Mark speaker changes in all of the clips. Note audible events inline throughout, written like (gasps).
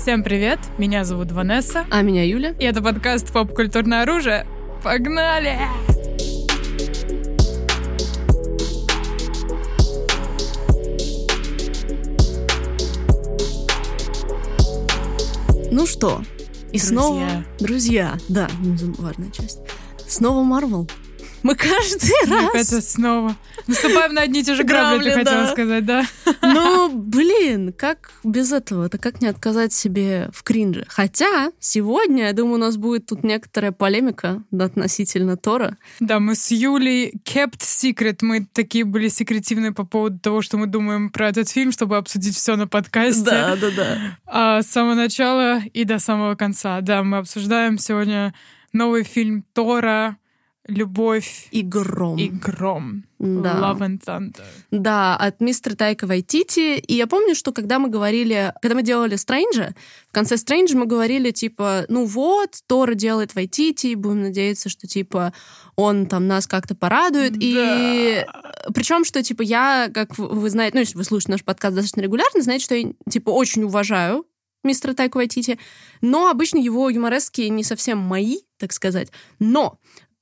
Speaker 1: Всем привет, меня зовут Ванесса,
Speaker 2: А меня Юля.
Speaker 1: и это подкаст «Поп-культурное оружие». Погнали!
Speaker 2: Ну что, и
Speaker 1: Друзья.
Speaker 2: снова... Друзья. Да, ну, важная часть. Снова Марвел. Мы каждый раз...
Speaker 1: снова наступаем на одни и те же грабли, ты хотела
Speaker 2: да.
Speaker 1: сказать, да?
Speaker 2: Ну, блин, как без этого? Это как не отказать себе в кринже? Хотя сегодня, я думаю, у нас будет тут некоторая полемика относительно Тора.
Speaker 1: Да, мы с Юлей kept secret, мы такие были секретивные по поводу того, что мы думаем про этот фильм, чтобы обсудить все на подкасте.
Speaker 2: да, да.
Speaker 1: А с самого начала и до самого конца. Да, мы обсуждаем сегодня новый фильм Тора «Любовь
Speaker 2: И гром.
Speaker 1: и гром».
Speaker 2: Да.
Speaker 1: Love and Thunder.
Speaker 2: Да, от мистера Тайка Вайтити. И я помню, что когда мы говорили, когда мы делали Стрэнджа, в конце Стрэнджа мы говорили, типа, ну вот, Тора делает Вайтити, будем надеяться, что, типа, он там нас как-то порадует. И причем, что, типа, я, как вы- вы знаете, ну, если вы слушаете наш подкаст достаточно регулярно, знаете, что я, типа, очень уважаю мистера Тайка Вайтити, но обычно его юморески не совсем мои, так сказать. Но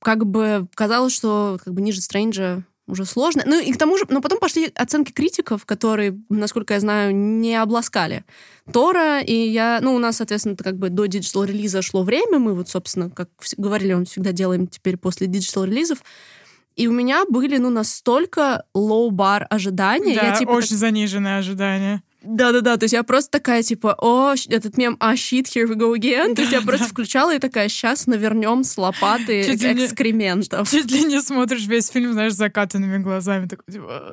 Speaker 2: как бы казалось, что как бы ниже Стрэнджа уже сложно. Ну и к тому же, но потом пошли оценки критиков, которые, насколько я знаю, не обласкали Тора, и я, ну, у нас, соответственно, это как бы до digital релиза шло время, мы вот, собственно, как говорили, мы всегда делаем теперь после digital релизов, и у меня были, ну, настолько low bar ожидания.
Speaker 1: Да,
Speaker 2: я, типа,
Speaker 1: очень заниженное ожидание.
Speaker 2: Да-да-да, то есть я просто такая, типа, о, этот мем, а, shit, here we go again. То есть я просто включала и такая, сейчас навернем с лопаты
Speaker 1: Чуть ли не-
Speaker 2: экскрементов.
Speaker 1: Чуть ли не смотришь весь фильм, знаешь, закатанными глазами. Такой, типа...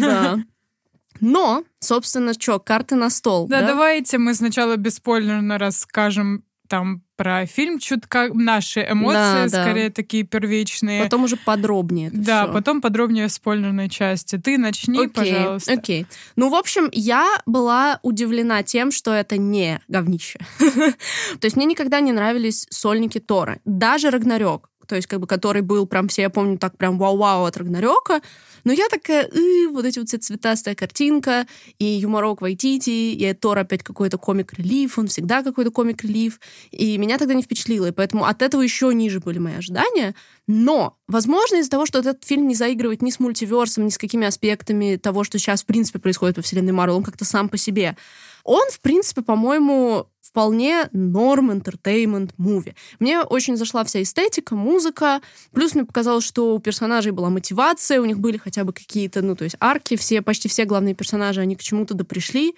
Speaker 2: Да. (laughs) Но, собственно, что, карты на стол.
Speaker 1: Да,
Speaker 2: Да,
Speaker 1: давайте мы сначала бесспойлерно расскажем там про фильм, чутка наши эмоции,
Speaker 2: Да, да.
Speaker 1: скорее такие первичные.
Speaker 2: Потом уже подробнее.
Speaker 1: да,
Speaker 2: всё.
Speaker 1: потом подробнее в спойлерной части. Ты начни,
Speaker 2: Окей,
Speaker 1: пожалуйста.
Speaker 2: окей. Ну, в общем, я была удивлена тем, что это не говнище. (laughs) То есть мне никогда не нравились сольники Тора. Даже Рагнарёк, то есть как бы который был прям все, я помню, так прям вау-вау от Рагнарёка. Но я такая, «Э, вот эти вот все цветастая картинка, и юморок Вайтити, и Тор опять какой-то комик-релиф, он всегда какой-то комик-релиф. И меня тогда не впечатлило, и поэтому от этого еще ниже были мои ожидания. Но, возможно, из-за того, что этот фильм не заигрывает ни с мультиверсом, ни с какими аспектами того, что сейчас, в принципе, происходит во вселенной Марвел, он как-то сам по себе. Он, в принципе, по-моему, вполне норм entertainment муви. Мне очень зашла вся эстетика, музыка, плюс мне показалось, что у персонажей была мотивация, у них были хотя бы какие-то, ну, то есть арки, все, почти все главные персонажи, они к чему-то да пришли,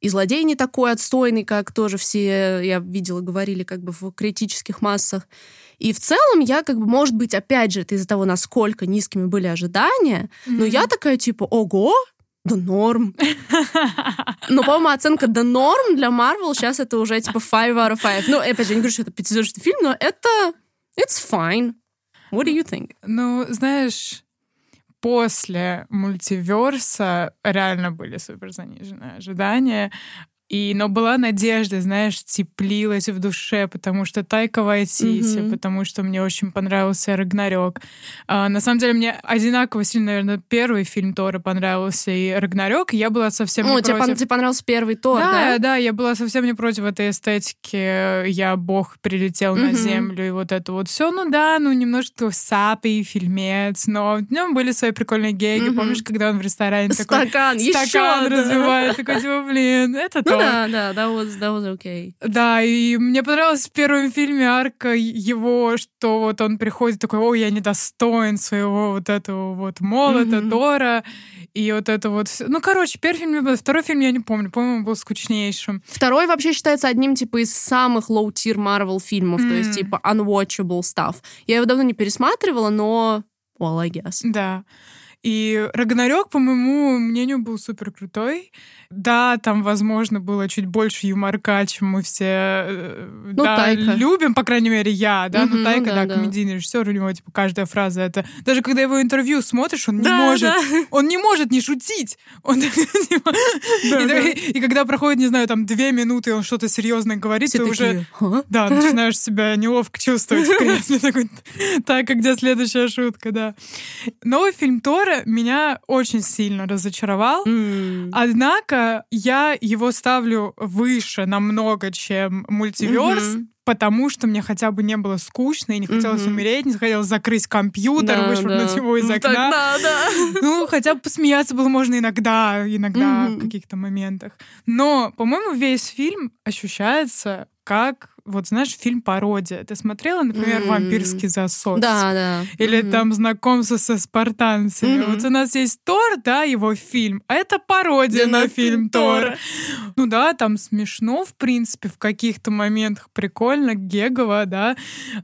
Speaker 2: и злодей не такой отстойный, как тоже все, я видела, говорили как бы в критических массах. И в целом я как бы, может быть, опять же, это из-за того, насколько низкими были ожидания, но я такая типа, ого, да норм. (laughs) Но, по-моему, оценка да норм для Marvel сейчас это уже типа 5 out of 5. Ну, опять же, я не говорю, что это пятизвездочный фильм, но это it's fine. What do you think?
Speaker 1: Ну, знаешь, после мультиверса реально были супер заниженные ожидания. И, но была надежда, знаешь, теплилась в душе, потому что Тайка Вайтити,
Speaker 2: Мгм.
Speaker 1: потому что мне очень понравился Рагнарёк. А, на самом деле, мне одинаково сильно, наверное, первый фильм Тора понравился и Рагнарёк. Я была совсем
Speaker 2: Ну,
Speaker 1: не
Speaker 2: тебе,
Speaker 1: против.
Speaker 2: пон- тебе понравился первый Тор,
Speaker 1: да,
Speaker 2: да?
Speaker 1: да, я была совсем не против этой эстетики. Я бог прилетел на
Speaker 2: Мгм.
Speaker 1: землю и вот это вот все. Ну да, ну немножко сапый фильмец, но в нем были свои прикольные геги.
Speaker 2: Мгм.
Speaker 1: Помнишь, когда он в ресторане такой
Speaker 2: Стакан, еще,
Speaker 1: стакан
Speaker 2: да.
Speaker 1: разбивает, такой типа, блин, это
Speaker 2: Ну. Да, да, that was, that was okay.
Speaker 1: Да, и мне понравилось в первом фильме арка его, что вот он приходит такой, ой, я недостоин своего вот этого вот молота,
Speaker 2: Мгм.
Speaker 1: Тора, и вот это вот. Ну, короче, первый фильм, второй фильм я не помню, по-моему, был скучнейшим.
Speaker 2: Второй вообще считается одним типа из самых low-tier Marvel фильмов, то есть типа unwatchable stuff. Я его давно не пересматривала, но well, I guess.
Speaker 1: Да. И Рагнарёк, по моему мнению, был супер крутой. Да, там, возможно, было чуть больше юморка, чем мы все э,
Speaker 2: Ну,
Speaker 1: да,
Speaker 2: Тайка.
Speaker 1: любим, по крайней мере, я, да.
Speaker 2: Мгм,
Speaker 1: ну, Тайка,
Speaker 2: да,
Speaker 1: да,
Speaker 2: да.
Speaker 1: комедийный режиссер, у него, типа, каждая фраза это... Даже когда его интервью смотришь, он не
Speaker 2: Да,
Speaker 1: может...
Speaker 2: да.
Speaker 1: Он не может не шутить. Он, (laughs) типа, и,
Speaker 2: да.
Speaker 1: и когда проходит, не знаю, там, две минуты, он что-то серьезное говорит, ты уже... Да, начинаешь себя неловко чувствовать в кресле. (laughs) Такой, так, где следующая шутка, да. Новый фильм Тора Тора меня очень сильно разочаровал.
Speaker 2: М.
Speaker 1: Однако я его ставлю выше намного, чем мультиверс,
Speaker 2: Мгм.
Speaker 1: потому что мне хотя бы не было скучно и не хотелось
Speaker 2: Мгм.
Speaker 1: умереть, не хотелось закрыть компьютер,
Speaker 2: Да,
Speaker 1: вышвырнуть
Speaker 2: да.
Speaker 1: его из
Speaker 2: Ну,
Speaker 1: окна.
Speaker 2: Так надо. (laughs)
Speaker 1: Ну, хотя бы посмеяться было можно иногда, иногда
Speaker 2: Мгм.
Speaker 1: в каких-то моментах. Но, по-моему, весь фильм ощущается как, вот знаешь, фильм-пародия. Ты смотрела, например,
Speaker 2: М.
Speaker 1: «Вампирский засос»?
Speaker 2: Да, да.
Speaker 1: Или
Speaker 2: Мгм.
Speaker 1: там знакомство со спартанцами.
Speaker 2: Мгм.
Speaker 1: Вот у нас есть Тор, да, его фильм. А это пародия
Speaker 2: Да,
Speaker 1: на фильм Тор. Ну да, там смешно, в принципе, в каких-то моментах прикольно, гегово, да.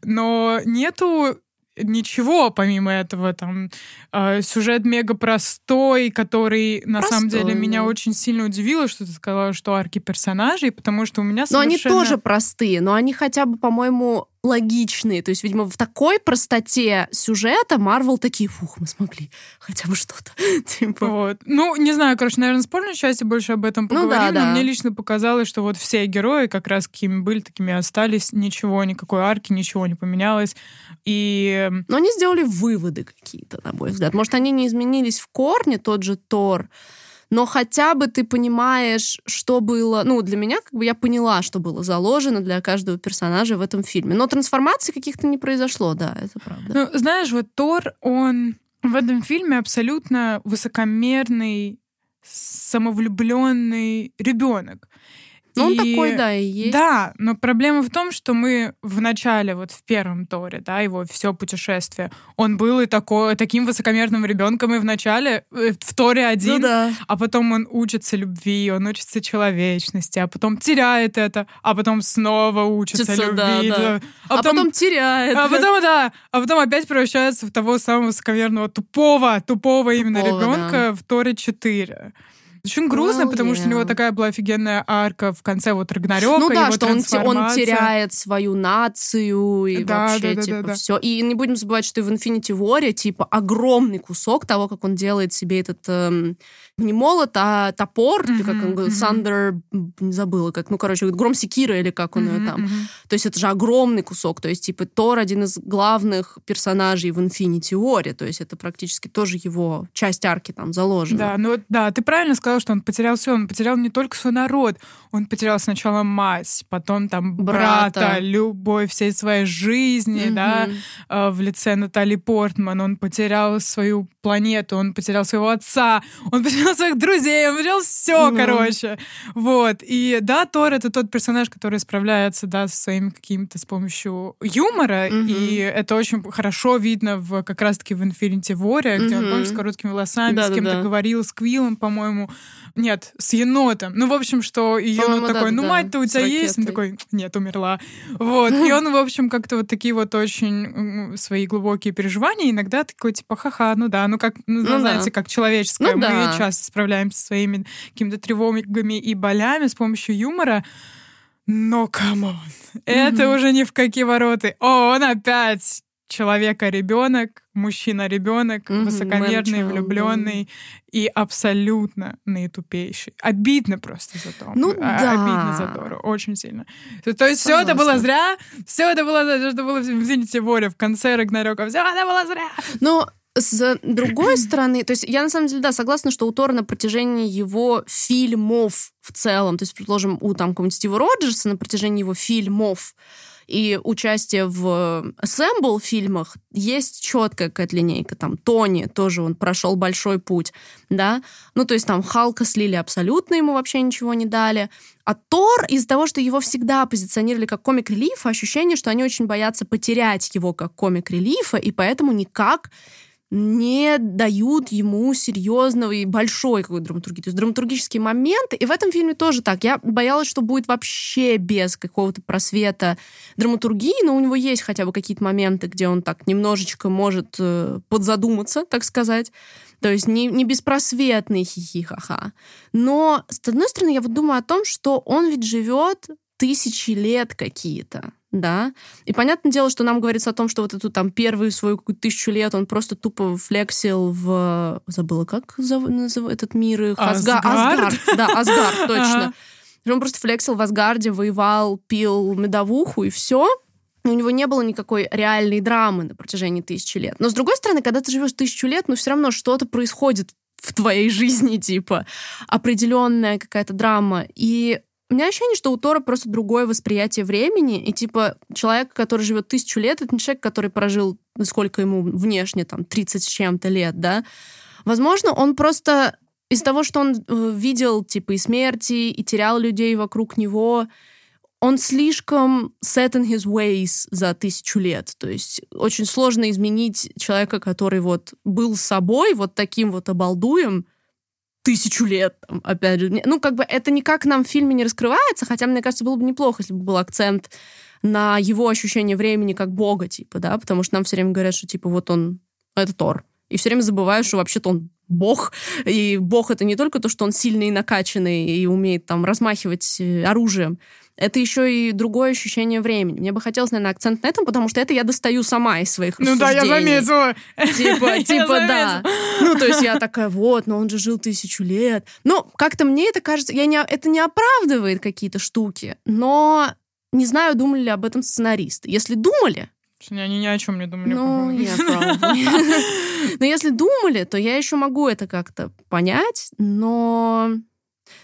Speaker 1: Но нету ничего помимо этого там э, сюжет мега простой который на самом деле
Speaker 2: Простой,
Speaker 1: меня
Speaker 2: да.
Speaker 1: очень сильно удивило что ты сказала что арки персонажей потому что у меня
Speaker 2: Но они
Speaker 1: совершенно
Speaker 2: тоже простые, но они хотя бы, по-моему, логичные. То есть, видимо, в такой простоте сюжета Марвел такие, фух, мы смогли хотя бы что-то. (laughs) Типа.
Speaker 1: Вот. Ну, не знаю, короче, наверное, в спорной части больше об этом
Speaker 2: Ну
Speaker 1: поговорим,
Speaker 2: да,
Speaker 1: но
Speaker 2: да.
Speaker 1: мне лично показалось, что вот все герои как раз какими были, такими остались, ничего, никакой арки, ничего не поменялось. И
Speaker 2: Но они сделали выводы какие-то, на мой взгляд. Может, они не изменились в корне, тот же Тор, но хотя бы ты понимаешь, что было... Ну, для меня, как бы, я поняла, что было заложено для каждого персонажа в этом фильме. Но трансформации каких-то не произошло, да, это правда.
Speaker 1: Ну, знаешь, вот Тор, он в этом фильме абсолютно высокомерный, самовлюбленный ребенок.
Speaker 2: Ну, он
Speaker 1: И-
Speaker 2: такой, да, и есть.
Speaker 1: Да, но проблема в том, что мы в начале, вот в первом Торе, да, его все путешествие, он был и такой, таким высокомерным ребенком и в начале, э, в Торе один,
Speaker 2: Ну да.
Speaker 1: а потом он учится любви, он учится человечности, а потом теряет это, а потом снова учится
Speaker 2: Учится,
Speaker 1: любви.
Speaker 2: да, да.
Speaker 1: А,
Speaker 2: А потом теряет.
Speaker 1: а потом, да, а потом опять превращается в того самого высокомерного тупого, тупого именно
Speaker 2: Тупого,
Speaker 1: ребенка в Торе 4. Очень грустно,
Speaker 2: Well,
Speaker 1: потому что у него
Speaker 2: yeah.
Speaker 1: такая была офигенная арка в конце вот Рагнарёка,
Speaker 2: Ну да, что он, он теряет свою нацию и
Speaker 1: Да,
Speaker 2: вообще,
Speaker 1: да, да, да,
Speaker 2: типа,
Speaker 1: да.
Speaker 2: все. И не будем забывать, что и в Infinity War, типа, огромный кусок того, как он делает себе этот эм, не молот, а топор,
Speaker 1: Мгм,
Speaker 2: как он говорит. Сандер, не забыла, как, ну, короче, говорит, гром секира или как он ее
Speaker 1: Мгм,
Speaker 2: там.
Speaker 1: мгм.
Speaker 2: То есть это же огромный кусок. То есть, типа, Тор один из главных персонажей в Infinity War. То есть это практически тоже его часть арки там заложена.
Speaker 1: Да, ну да, ты правильно сказал, что он потерял все. Он потерял не только свой народ, он потерял сначала мать, потом там брата,
Speaker 2: Брата.
Speaker 1: любовь всей своей жизни, да,
Speaker 2: Мгм.
Speaker 1: э, в лице Натали Портман. Он потерял свою планету, он потерял своего отца, он потерял своих друзей, он потерял все,
Speaker 2: Мгм.
Speaker 1: короче. Вот. И да, Тор — это тот персонаж, который справляется, да, со своими какими-то с помощью юмора,
Speaker 2: Мгм.
Speaker 1: и это очень хорошо видно в как раз-таки в Infinity War, где он, помнишь, с короткими волосами, с
Speaker 2: Да-да-да.
Speaker 1: кем-то говорил, с Квиллом, по-моему. Нет, с енотом. Ну, в общем, что
Speaker 2: По-моему,
Speaker 1: такой, ну, мать-то у
Speaker 2: с
Speaker 1: тебя есть? Он такой, нет, умерла. Вот. И он, в общем, как-то вот такие вот очень свои глубокие переживания. Иногда такой, типа, ха-ха, ну да, ну как, ну,
Speaker 2: Ну
Speaker 1: знаете,
Speaker 2: да.
Speaker 1: как человеческое.
Speaker 2: Ну
Speaker 1: Мы
Speaker 2: да.
Speaker 1: часто справляемся со своими какими-то тревогами и болями с помощью юмора. Но, come on, это
Speaker 2: Мгм.
Speaker 1: уже ни в какие вороты. О, он опять человека-ребенок, мужчина-ребенок,
Speaker 2: Мгм,
Speaker 1: высокомерный,
Speaker 2: man-child,
Speaker 1: влюбленный и абсолютно наитупейший. Обидно просто за то.
Speaker 2: Ну
Speaker 1: А-
Speaker 2: да.
Speaker 1: Обидно за Тору, очень сильно. То, то есть все это было зря, все это было, зря, что было в Infinity War, в конце Рагнарёка, все это было зря.
Speaker 2: Но с другой (clears throat) стороны, то есть я на самом деле, да, согласна, что у Тора на протяжении его фильмов в целом, то есть, предположим, у там какого-нибудь Стива Роджерса на протяжении его фильмов и участие в Assemble фильмах есть четкая какая-то линейка. Там Тони тоже он прошел большой путь, да. Ну, то есть там Халка слили абсолютно, ему вообще ничего не дали. А Тор, из-за того, что его всегда позиционировали как комик-релиф, ощущение, что они очень боятся потерять его как комик-релифа, и поэтому никак не дают ему серьезного и большой какой-то драматургии. То есть драматургические моменты. И в этом фильме тоже так. Я боялась, что будет вообще без какого-то просвета драматургии, но у него есть хотя бы какие-то моменты, где он так немножечко может э, подзадуматься, так сказать. То есть не, не беспросветный хихи-ха-ха. Но, с одной стороны, я вот думаю о том, что он ведь живет тысячи лет какие-то, да, и понятное дело, что нам говорится о том, что вот эту там первую свою какую-то тысячу лет он просто тупо флексил в... Забыла, как зов- назыв- этот мир их? Асга-
Speaker 1: Асгард?
Speaker 2: Асгард. Да, Асгард, точно.
Speaker 1: Ага.
Speaker 2: Он просто флексил в Асгарде, воевал, пил медовуху и все. у него не было никакой реальной драмы на протяжении тысячи лет. Но, с другой стороны, когда ты живешь тысячу лет, ну, все равно что-то происходит в твоей жизни, типа, определенная какая-то драма. И у меня ощущение, что у Тора просто другое восприятие времени, и типа человек, который живет тысячу лет, это не человек, который прожил, сколько ему внешне, там, 30 с чем-то лет, да. Возможно, он просто из того, что он э, видел, типа, и смерти, и терял людей вокруг него, он слишком set in his ways за тысячу лет. То есть очень сложно изменить человека, который вот был собой, вот таким вот обалдуем, тысячу лет, там, опять же. Ну, как бы это никак нам в фильме не раскрывается, хотя, мне кажется, было бы неплохо, если бы был акцент на его ощущение времени как бога, типа, да, потому что нам все время говорят, что, типа, вот он, это Тор. И все время забываешь, что вообще-то он бог. И бог это не только то, что он сильный и накачанный и умеет там размахивать э, оружием это еще и другое ощущение времени. Мне бы хотелось, наверное, акцент на этом, потому что это я достаю сама из своих
Speaker 1: Ну да, я заметила.
Speaker 2: Типа, (laughs) типа, да. Ну, то есть я такая, вот, но он же жил тысячу лет. Ну, как-то мне это кажется, я не, это не оправдывает какие-то штуки, но не знаю, думали ли об этом сценаристы. Если думали,
Speaker 1: они ни о чем не думали.
Speaker 2: Ну, я правда. (laughs) Но если думали, то я еще могу это как-то понять, но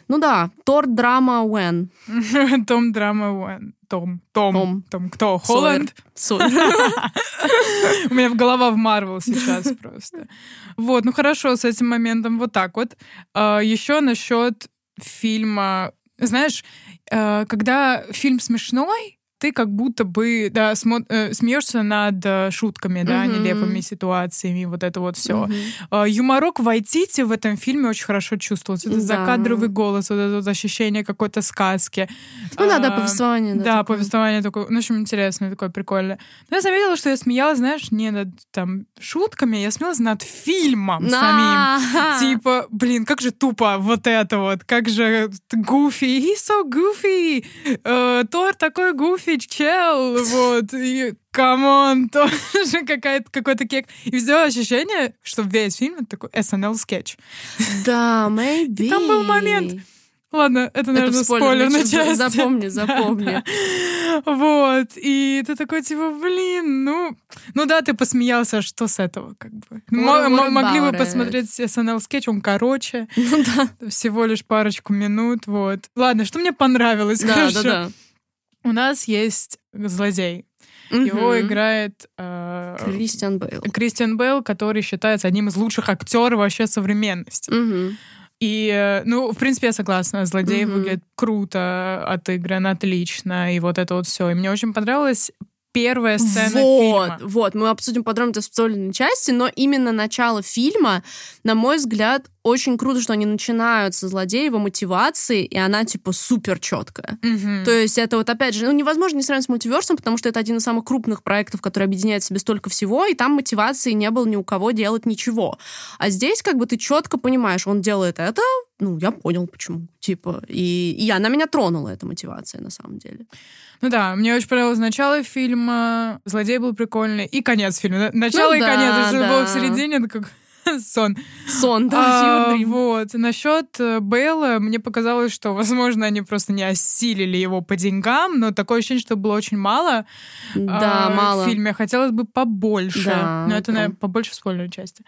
Speaker 2: ну да, Тор драма Уэн. (laughs)
Speaker 1: Том драма Уэн. Том. Том. Том. Кто? Холланд? (laughs) У меня голова в Марвел сейчас просто. Вот, ну хорошо, с этим моментом вот так вот. А, Еще насчет фильма. Знаешь, э, когда фильм смешной, ты как будто бы да, смо- э, смеешься над э, шутками, да, mm-hmm. нелепыми ситуациями, вот это вот все. Mm-hmm. Э, юморок Вайтити в этом фильме очень хорошо чувствовался. Это да. закадровый голос, вот это вот ощущение какой-то сказки.
Speaker 2: Ну да, да, повествование.
Speaker 1: Да, да такое. повествование такое, ну, в общем, интересное, такое прикольное. Но я заметила, что я смеялась, знаешь, не над там шутками, я смеялась над фильмом самим. (laughs) Типа, блин, как же тупо вот это вот, как же goofy, he's so goofy, uh, Тор такой goofy, офиг, чел, вот, и come on, (laughs) тоже какая-то, какой-то кек. И все ощущение, что весь фильм это такой SNL-скетч.
Speaker 2: Да, (laughs) maybe.
Speaker 1: Там был момент, Ладно, это, наверное, это спойлер, на часть.
Speaker 2: Запомни, (laughs) запомни.
Speaker 1: Вот. И ты такой, типа, блин, ну... Ну да, ты посмеялся, а что с этого, как бы? Могли бы посмотреть SNL-скетч, он короче. Ну да. Всего лишь парочку минут, вот. Ладно, что мне понравилось,
Speaker 2: да. Да, да.
Speaker 1: У нас есть злодей. Угу. Его играет э,
Speaker 2: Кристиан Бейл.
Speaker 1: Кристиан Бейл, который считается одним из лучших актеров вообще современности.
Speaker 2: Угу.
Speaker 1: И, э, ну, в принципе, я согласна. Злодей угу. выглядит круто, отыгран отлично, и вот это вот все. И мне очень понравилось первая сцена
Speaker 2: вот,
Speaker 1: фильма.
Speaker 2: Вот, мы обсудим подробно это в спойлерной части, но именно начало фильма, на мой взгляд, очень круто, что они начинают со злодеева мотивации, и она, типа, супер четкая.
Speaker 1: Mm-hmm.
Speaker 2: То есть это вот, опять же, ну, невозможно не сравнить с мультиверсом, потому что это один из самых крупных проектов, который объединяет в себе столько всего, и там мотивации не было ни у кого делать ничего. А здесь, как бы, ты четко понимаешь, он делает это, ну, я понял, почему. Типа, и, и она меня тронула, эта мотивация, на самом деле.
Speaker 1: Ну да, мне очень понравилось начало фильма, злодей был прикольный, и конец фильма. Начало ну, и да, конец, если да. было в середине, это как (laughs) сон.
Speaker 2: Сон, да.
Speaker 1: А, вот. Насчет э, Бейла, мне показалось, что, возможно, они просто не осилили его по деньгам, но такое ощущение, что было очень мало.
Speaker 2: Да,
Speaker 1: а,
Speaker 2: мало.
Speaker 1: В фильме хотелось бы побольше.
Speaker 2: Да,
Speaker 1: но это, да. наверное, побольше спойлерной части.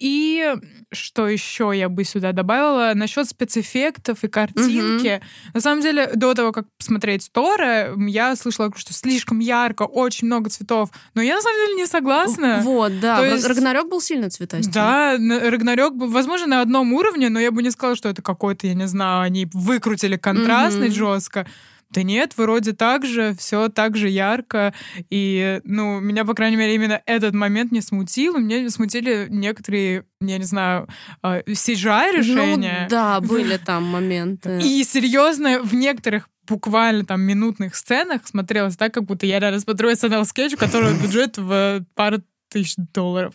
Speaker 1: И что еще я бы сюда добавила? Насчет спецэффектов и картинки. Угу. На самом деле, до того, как посмотреть Тора, я слышала, что слишком ярко, очень много цветов. Но я, на самом деле, не согласна.
Speaker 2: Вот, да. То есть... Рагнарёк был сильно цветастый.
Speaker 1: Да, Рагнарёк, возможно, на одном уровне, но я бы не сказала, что это какой-то, я не знаю, они выкрутили контрастный угу. жестко. Да нет, вроде так же, все так же ярко. И, ну, меня, по крайней мере, именно этот момент не смутил. Меня смутили некоторые, я не знаю, CGI-решения.
Speaker 2: Ну, да, были (laughs) там моменты.
Speaker 1: И серьезно, в некоторых буквально там минутных сценах смотрелось так, как будто я реально смотрю SNL скетч, у которого бюджет в пару тысяч долларов.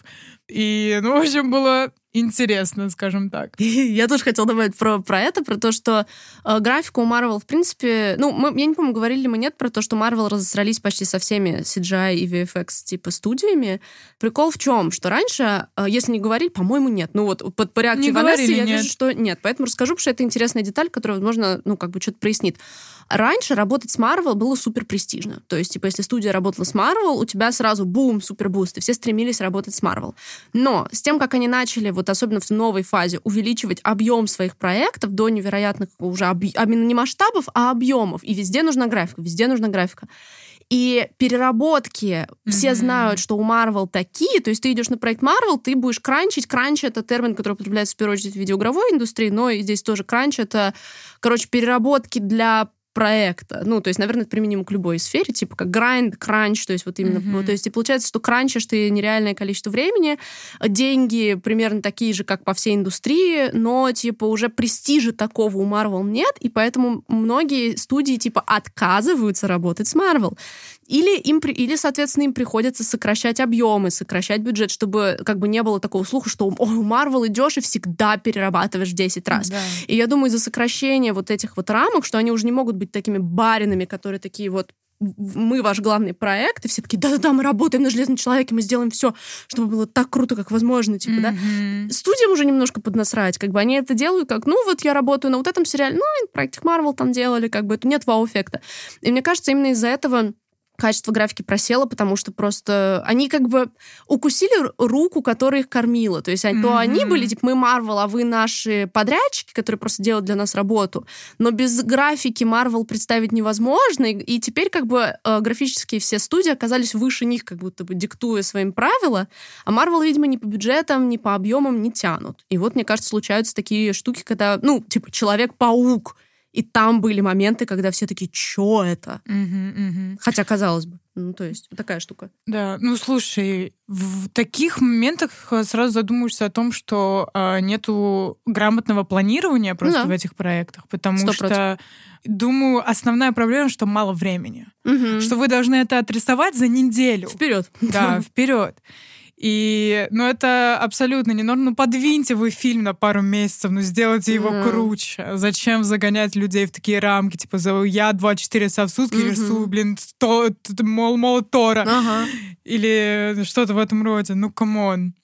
Speaker 1: И, ну, в общем, было интересно, скажем так. (laughs)
Speaker 2: Я тоже хотела добавить про, про это, про то, что э, графика у Marvel, в принципе, ну, мы, я не помню, говорили ли мы нет про то, что Marvel разосрались почти со всеми CGI и VFX типа студиями. Прикол в чем? Что раньше, э, если не говорили, по-моему, нет. Ну вот под, по реакции
Speaker 1: Не
Speaker 2: Ванессы
Speaker 1: говорили
Speaker 2: я
Speaker 1: нет.
Speaker 2: вижу, что нет. Поэтому расскажу, потому что это интересная деталь, которая, возможно, ну, как бы что-то прояснит. Раньше работать с Marvel было супер престижно. То есть, типа, если студия работала с Marvel, у тебя сразу бум, супер boost, и все стремились работать с Marvel. Но с тем, как они начали, вот особенно в новой фазе, увеличивать объем своих проектов до невероятных уже объ... именно не масштабов, а объемов, и везде нужна графика, везде нужна графика. И переработки, все
Speaker 1: Мгм.
Speaker 2: знают, что у Marvel такие, то есть ты идешь на проект Marvel, ты будешь кранчить. Кранч — это термин, который употребляется в первую очередь в видеоигровой индустрии, но и здесь тоже кранч — это, короче, переработки для проекта. Ну, то есть, наверное, это применимо к любой сфере, типа как грайнд, кранч, то есть вот именно, вот, то есть и получается, что кранчишь ты нереальное количество времени, деньги примерно такие же, как по всей индустрии, но типа уже престижа такого у Marvel нет, и поэтому многие студии типа отказываются работать с Marvel. Или, им, или, соответственно, им приходится сокращать объемы, сокращать бюджет, чтобы как бы не было такого слуха, что «О, у Marvel идешь и всегда перерабатываешь в 10 раз.
Speaker 1: Да.
Speaker 2: И я думаю, из-за сокращения вот этих вот рамок, что они уже не могут быть такими баринами, которые такие вот мы ваш главный проект, и все такие, да-да-да, мы работаем на Железном Человеке, мы сделаем все, чтобы было так круто, как возможно, типа, да.
Speaker 1: Мгм.
Speaker 2: Студиям уже немножко поднасрать, как бы они это делают, как, ну вот я работаю на вот этом сериале, ну, проект Марвел там делали, как бы, это нет вау-эффекта. И мне кажется, именно из-за этого качество графики просело, потому что просто они как бы укусили ру- руку, которая их кормила. То есть они- то они были, типа, мы Марвел, а вы наши подрядчики, которые просто делают для нас работу. Но без графики Марвел представить невозможно. И, и теперь как бы э, графические все студии оказались выше них, как будто бы диктуя своим правила. А Марвел, видимо, ни по бюджетам, ни по объемам не тянут. И вот, мне кажется, случаются такие штуки, когда, ну, типа, Человек-паук. И там были моменты, когда все такие, чё это?
Speaker 1: Мгм, мгм.
Speaker 2: Хотя, казалось бы. Ну, то есть, такая штука.
Speaker 1: Да, ну слушай, в таких моментах э, сразу задумаешься о том, что э, нету грамотного планирования просто
Speaker 2: да.
Speaker 1: в этих проектах, потому
Speaker 2: Сто
Speaker 1: что, думаю, основная проблема, что мало времени,
Speaker 2: Мгм.
Speaker 1: что вы должны это отрисовать за неделю.
Speaker 2: Вперед.
Speaker 1: Да, (laughs) вперед. И, ну, это абсолютно не норм. Ну, подвиньте вы фильм на пару месяцев, ну, сделайте его
Speaker 2: Да.
Speaker 1: круче. Зачем загонять людей в такие рамки? Типа, за- я 24 часа в сутки
Speaker 2: Мгм.
Speaker 1: рисую, блин, сто, т- т- мол, мол, Тора.
Speaker 2: Ага.
Speaker 1: Или что-то в этом роде. Ну, come on.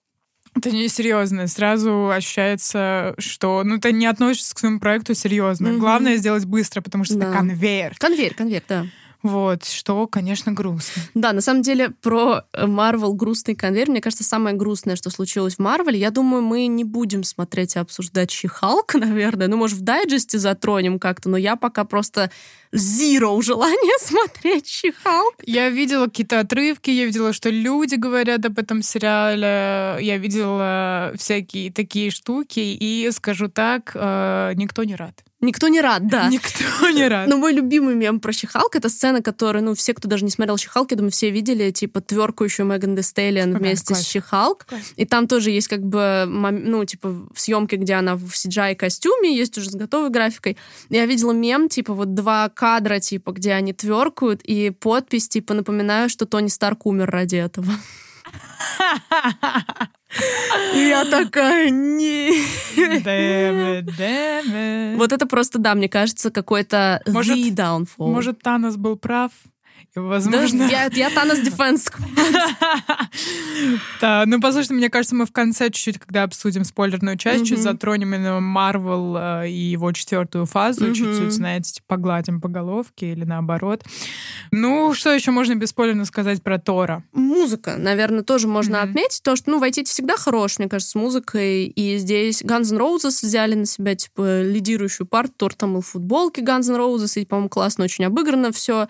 Speaker 1: Это несерьезно. Сразу ощущается, что ну, ты не относишься к своему проекту серьезно.
Speaker 2: Мгм.
Speaker 1: Главное сделать быстро, потому что это
Speaker 2: Да.
Speaker 1: конвейер.
Speaker 2: Конвейер, конвейер, да.
Speaker 1: Вот, что, конечно, грустно.
Speaker 2: Да, на самом деле про Марвел грустный конвейер, мне кажется, самое грустное, что случилось в Марвеле. Я думаю, мы не будем смотреть и обсуждать Щихалка, (laughs) наверное. Ну, может, в дайджесте затронем как-то, но я пока просто zero желания (laughs) смотреть Щихалк.
Speaker 1: Я видела какие-то отрывки, я видела, что люди говорят об этом сериале, я видела всякие такие штуки, и скажу так, э, никто не рад.
Speaker 2: Никто не рад, да. (laughs)
Speaker 1: Никто не рад.
Speaker 2: Но мой любимый мем про Щихалк это сцена, которую, ну, все, кто даже не смотрел Щихалк, я думаю, все видели, типа, тверкающую Меган Де Стеллиан вместе с
Speaker 1: класс.
Speaker 2: Щихалк.
Speaker 1: Класс.
Speaker 2: И там тоже есть как бы, ну, типа, в съемке, где она в CGI-костюме, есть уже с готовой графикой. Я видела мем, типа, вот два кадра, типа, где они тверкают, и подпись, типа, напоминаю, что Тони Старк умер ради этого. И я такая, не.
Speaker 1: Damn it, damn it.
Speaker 2: Вот это просто, да, мне кажется, какой-то
Speaker 1: Может-
Speaker 2: the downfall.
Speaker 1: Может, Танос был прав? И,
Speaker 2: Да,
Speaker 1: возможно...
Speaker 2: я, я Танос Дефенс (laughs) (laughs)
Speaker 1: Да, ну, послушайте, мне кажется, мы в конце чуть-чуть, когда обсудим спойлерную часть, чуть затронем именно Марвел э, и его четвертую фазу, чуть-чуть, знаете, типа, погладим по головке или наоборот. Ну, что еще можно бесспойлерно сказать про Тора?
Speaker 2: Музыка, наверное, тоже можно отметить. То, что, ну, войти всегда хорош, мне кажется, с музыкой. И здесь Guns N' Roses взяли на себя, типа, лидирующую партию. Тор там был в футболке Guns N' Roses, и, по-моему, классно, очень обыграно все.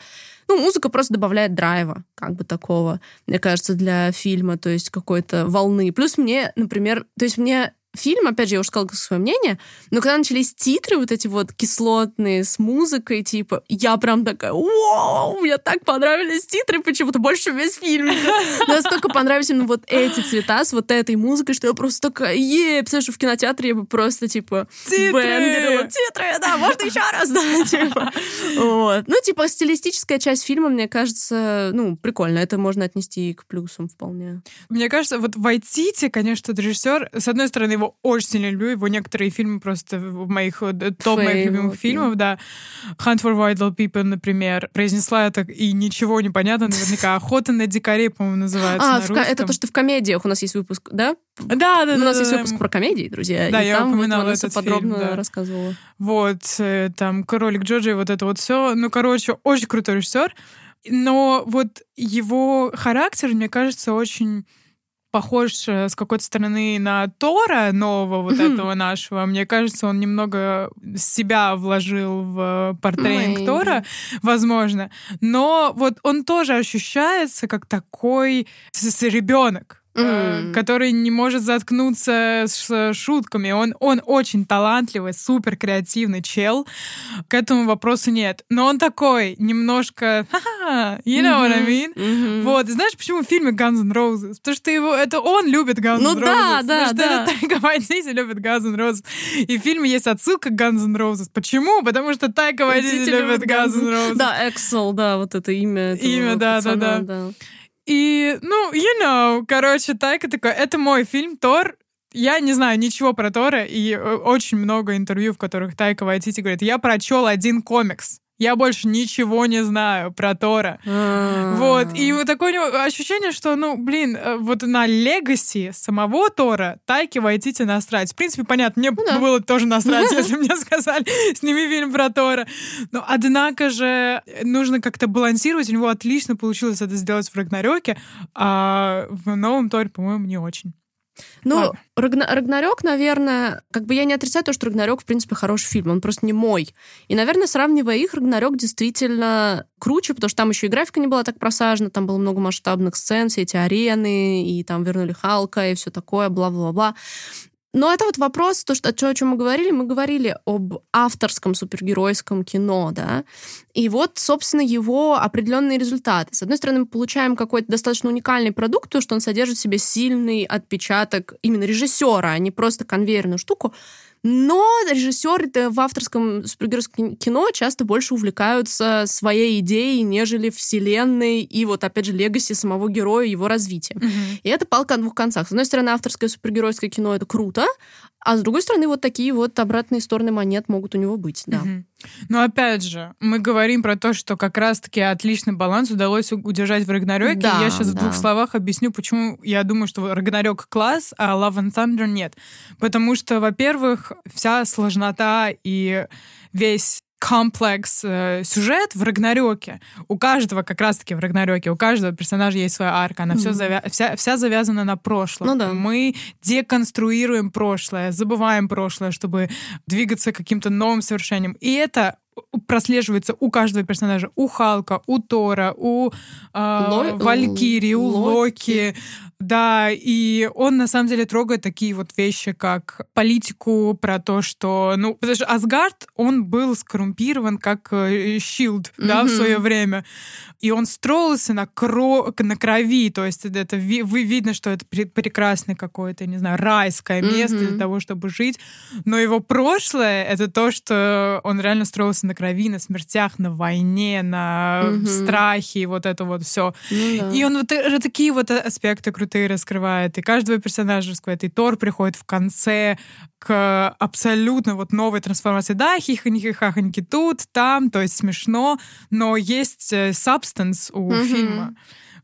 Speaker 2: Ну, музыка просто добавляет драйва, как бы такого, мне кажется, для фильма, то есть какой-то волны. Плюс мне, например, то есть мне фильм, опять же, я уже сказала свое мнение, но когда начались титры вот эти вот кислотные с музыкой, типа, я прям такая, вау, мне так понравились титры почему-то больше, чем весь фильм. Настолько понравились именно вот эти цвета с вот этой музыкой, что я просто такая, е, представляешь, что в кинотеатре я бы просто, типа,
Speaker 1: Титры!
Speaker 2: Титры, да, можно еще раз, да, (laughs) типа. Вот. Ну, типа, стилистическая часть фильма, мне кажется, ну, прикольно. Это можно отнести и к плюсам вполне.
Speaker 1: Мне кажется, вот Вайтити, конечно, режиссер, с одной стороны, его его очень сильно люблю. Его некоторые фильмы просто в моих э, топ моих любимых фильмов, да. Hunt for Vital People, например, произнесла это и ничего не понятно, наверняка. Охота на дикарей, по-моему, называется. А,
Speaker 2: на это то, что в комедиях у нас есть выпуск, да?
Speaker 1: Да, да,
Speaker 2: У нас
Speaker 1: да,
Speaker 2: есть
Speaker 1: да.
Speaker 2: выпуск про комедии, друзья.
Speaker 1: Да,
Speaker 2: и
Speaker 1: я
Speaker 2: там
Speaker 1: упоминала
Speaker 2: вот
Speaker 1: этот
Speaker 2: подробно
Speaker 1: фильм, да.
Speaker 2: рассказывала.
Speaker 1: Вот, э, там, кролик Джоджи, вот это вот все. Ну, короче, очень крутой режиссер. Но вот его характер, мне кажется, очень похож э, с какой-то стороны на Тора нового вот
Speaker 2: Мгм.
Speaker 1: этого нашего. Мне кажется, он немного себя вложил в портрейнг
Speaker 2: Maybe.
Speaker 1: Тора, возможно. Но вот он тоже ощущается как такой ребенок
Speaker 2: Мгм.
Speaker 1: который не может заткнуться с шутками. Он, он очень талантливый, супер креативный чел. К этому вопросу нет. Но он такой немножко... «Ха-ха, You know what I mean?
Speaker 2: Мгм.
Speaker 1: Вот, и знаешь, почему в фильме Guns N' Roses? Потому что его, это он любит Guns N'
Speaker 2: Ну
Speaker 1: Roses.
Speaker 2: да, да,
Speaker 1: Потому что
Speaker 2: да.
Speaker 1: это Тайка Вайтити любит Guns N' Roses. И в фильме есть отсылка к Guns N' Roses. Почему? Потому что Тайка Вайтити любит Guns N' Roses.
Speaker 2: Да, Эксел, да, вот это имя.
Speaker 1: Имя, да, да,
Speaker 2: пацана,
Speaker 1: да. И, ну, you know, короче, Тайка такой, это мой фильм Тор. Я не знаю ничего про Тора, и э, очень много интервью, в которых Тайка Вайтити говорит, я прочел один комикс. Я больше ничего не знаю про Тора.
Speaker 2: А.
Speaker 1: Вот, и вот такое ощущение, что, ну, блин, э, вот на легаси самого Тора Тайки Вайтити насрать. В принципе, понятно, мне
Speaker 2: Ну да.
Speaker 1: было тоже насрать, (laughs) если мне сказали, сними фильм про Тора. Но, однако же, нужно как-то балансировать. У него отлично получилось это сделать в Рагнарёке, а в новом Торе, по-моему, не очень.
Speaker 2: Ну,
Speaker 1: Ладно.
Speaker 2: Рагна- Рагнарёк, наверное, как бы я не отрицаю то, что Рагнарёк, в принципе, хороший фильм, он просто не мой. И, наверное, сравнивая их, Рагнарёк действительно круче, потому что там еще и графика не была так просажена, там было много масштабных сцен, все эти арены, и там вернули Халка, и все такое, бла-бла-бла. Но это вот вопрос, то, что, о чем мы говорили, мы говорили об авторском супергеройском кино, да, и вот, собственно, его определенные результаты. С одной стороны, мы получаем какой-то достаточно уникальный продукт, то, что он содержит в себе сильный отпечаток именно режиссера, а не просто конвейерную штуку. Но режиссеры в авторском супергеройском кино часто больше увлекаются своей идеей, нежели вселенной и вот, опять же, легаси самого героя, его развития. И это палка о двух концах. С одной стороны, авторское супергеройское кино — это круто, а с другой стороны, вот такие вот обратные стороны монет могут у него быть, да.
Speaker 1: Мгм. Но опять же, мы говорим про то, что как раз-таки отличный баланс удалось удержать в Рагнарёке.
Speaker 2: Да,
Speaker 1: я сейчас в
Speaker 2: да.
Speaker 1: двух словах объясню, почему я думаю, что Рагнарёк класс, а Love and Thunder нет. Потому что, во-первых, вся сложнота и весь комплекс э, сюжет в Рагнарёке. У каждого, как раз-таки в Рагнарёке, у каждого персонажа есть своя арка. Она все
Speaker 2: Мгм.
Speaker 1: вся, вся завязана на прошлом.
Speaker 2: Ну да.
Speaker 1: Мы деконструируем прошлое, забываем прошлое, чтобы двигаться каким-то новым совершениям. И это прослеживается у каждого персонажа. У Халка, у Тора, у э,
Speaker 2: Ло-
Speaker 1: Валькирии, у
Speaker 2: Локи.
Speaker 1: Локи. Да, и он на самом деле трогает такие вот вещи, как политику, про то, что, ну, потому что Асгард, он был скоррумпирован как э, Shield, да, в свое время. И он строился на, кро... на крови, то есть это ви- вы видно, что это пре- прекрасное какое-то, не знаю, райское место
Speaker 2: Мгм.
Speaker 1: для того, чтобы жить. Но его прошлое — это то, что он реально строился на крови, на смертях, на войне, на
Speaker 2: Мгм.
Speaker 1: страхе, и вот это вот все.
Speaker 2: Ну да.
Speaker 1: И он вот э, такие вот аспекты крутые раскрывает, и каждого персонажа раскрывает. И Тор приходит в конце к абсолютно вот новой трансформации. Да, хихоньки, хахоньки тут, там, то есть смешно, но есть э, substance у
Speaker 2: Мгм.
Speaker 1: фильма.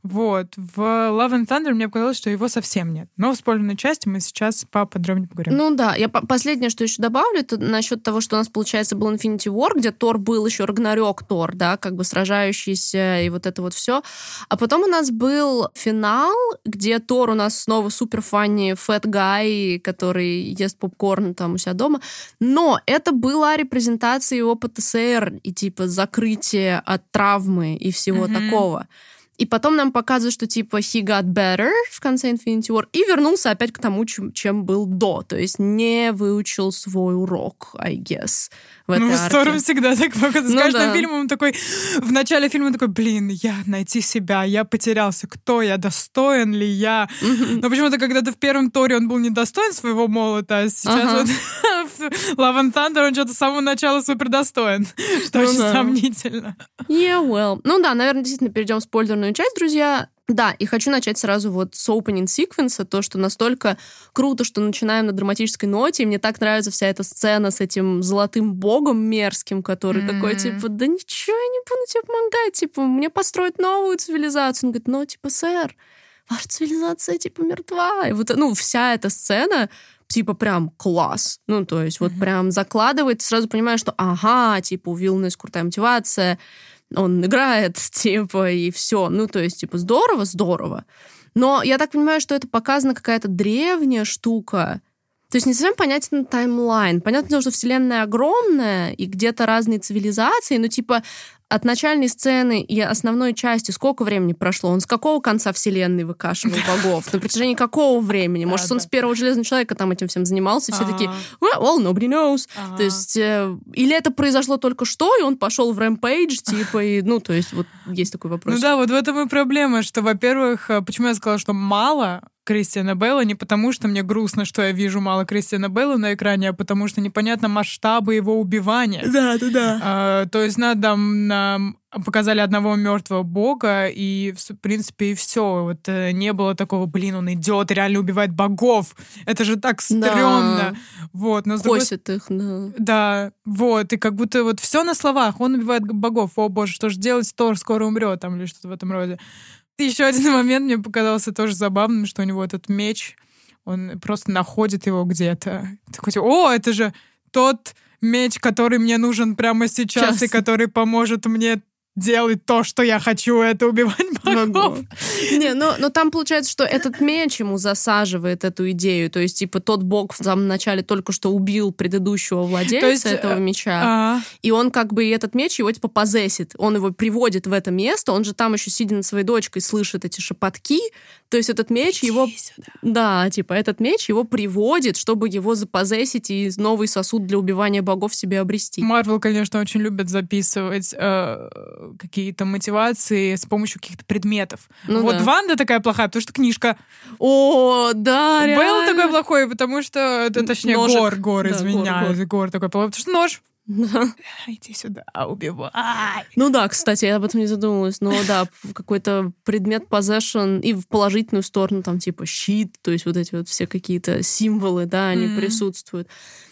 Speaker 1: Вот. В Love and Thunder мне показалось, что его совсем нет. Но в спойлерной части мы сейчас поподробнее поговорим.
Speaker 2: Ну да, я по- последнее, что еще добавлю, это насчет того, что у нас, получается, был Infinity War, где Тор был еще Рагнарёк Тор, да, как бы сражающийся и вот это вот все. А потом у нас был финал, где Тор у нас снова супер фанни фэт гай, который ест попкорн там у себя дома. Но это была репрезентация его ПТСР и типа закрытие от травмы и всего
Speaker 1: Мгм.
Speaker 2: такого. И потом нам показывают, что типа he got better в конце Infinity War и вернулся опять к тому, чем, чем был до. То есть не выучил свой урок, I guess, в этой
Speaker 1: Ну,
Speaker 2: арке.
Speaker 1: Сторм всегда так показывает. С
Speaker 2: Ну
Speaker 1: каждым
Speaker 2: да.
Speaker 1: фильмом он такой... В начале фильма он такой, блин, я найти себя, я потерялся. Кто я? Достоин ли я? Но почему-то, когда ты в первом Торе он был недостоин своего молота, а сейчас
Speaker 2: Ага.
Speaker 1: вот (laughs) (laughs) Love and Thunder он что-то с самого начала супер достоин. (laughs) Что
Speaker 2: Ну
Speaker 1: очень
Speaker 2: да.
Speaker 1: сомнительно.
Speaker 2: Yeah, well. Ну да, наверное, действительно перейдем в спойлерную часть, друзья. Да, и хочу начать сразу вот с opening секвенса, то, что настолько круто, что начинаем на драматической ноте, и мне так нравится вся эта сцена с этим золотым богом мерзким, который mm-hmm. такой, типа, да ничего, я не буду тебе помогать, типа, мне построить новую цивилизацию. Он говорит, ну, типа, сэр, ваша цивилизация, типа, мертва. И вот, ну, вся эта сцена, типа, прям класс. Ну, то есть, mm-hmm. вот прям закладывает, сразу понимаешь, что, ага, типа, у Вилнес крутая мотивация, он играет, (laughs) типа, и все. Ну, то есть, типа, здорово, здорово. Но я так понимаю, что это показана какая-то древняя штука. То есть не совсем понятен таймлайн. Понятно, что Вселенная огромная, и где-то разные цивилизации, но типа от начальной сцены и основной части сколько времени прошло? Он с какого конца вселенной выкашивал (laughs) богов? На протяжении какого времени? Может, он с первого Железного Человека там этим всем занимался, все такие, well, nobody knows. То есть, э, или это произошло только что, и он пошел в рэмпейдж, (laughs) типа, и, ну, то есть, вот есть такой вопрос.
Speaker 1: Ну да, вот в этом и проблема, что, во-первых, э, почему я сказала, что мало, Кристиана Белла не потому, что мне грустно, что я вижу мало Кристиана Белла на экране, а потому что непонятно масштабы его убивания.
Speaker 2: Да, да, да.
Speaker 1: А, то есть надо нам, показали одного мертвого бога, и, в принципе, и все. Вот э, не было такого, блин, он идет реально убивает богов. Это же так стрёмно. Да. Вот, но
Speaker 2: Косит их, да.
Speaker 1: Да, вот, и как будто вот все на словах. Он убивает богов. О, боже, что же делать, Тор скоро умрет, там, или что-то в этом роде. Еще один (laughs) момент мне показался тоже забавным, что у него этот меч, он просто находит его где-то. Такой, о, это же тот меч, который мне нужен прямо сейчас Сейчас. и который поможет мне делать то, что я хочу, это убивать (laughs) богов.
Speaker 2: Не, но, но там получается, что этот меч ему засаживает эту идею. То есть, типа, тот бог в самом начале только что убил предыдущего владельца есть, этого э, меча. А... И он как бы и этот меч его, типа, позесит. Он его приводит в это место. Он же там еще, сидя над своей дочкой, слышит эти шепотки. То есть этот меч Иди его... Сюда. Да, типа, этот меч его приводит, чтобы его запозесить и новый сосуд для убивания богов себе обрести.
Speaker 1: Марвел, конечно, очень любит записывать э, какие-то мотивации с помощью каких-то предметов. Ну, вот да. Ванда такая плохая, потому что книжка.
Speaker 2: О, да, реально.
Speaker 1: Бейл такой плохой, потому что... Точнее, Ножик. Гор, Гор, извиняюсь. Гор, гор. гор такой плохой, потому что нож. (laughs) Иди сюда, убивай.
Speaker 2: Ну да, кстати, я об этом не задумывалась. Но да, какой-то предмет possession и в положительную сторону, там типа щит, то есть вот эти вот все какие-то символы, да, они mm-hmm. присутствуют.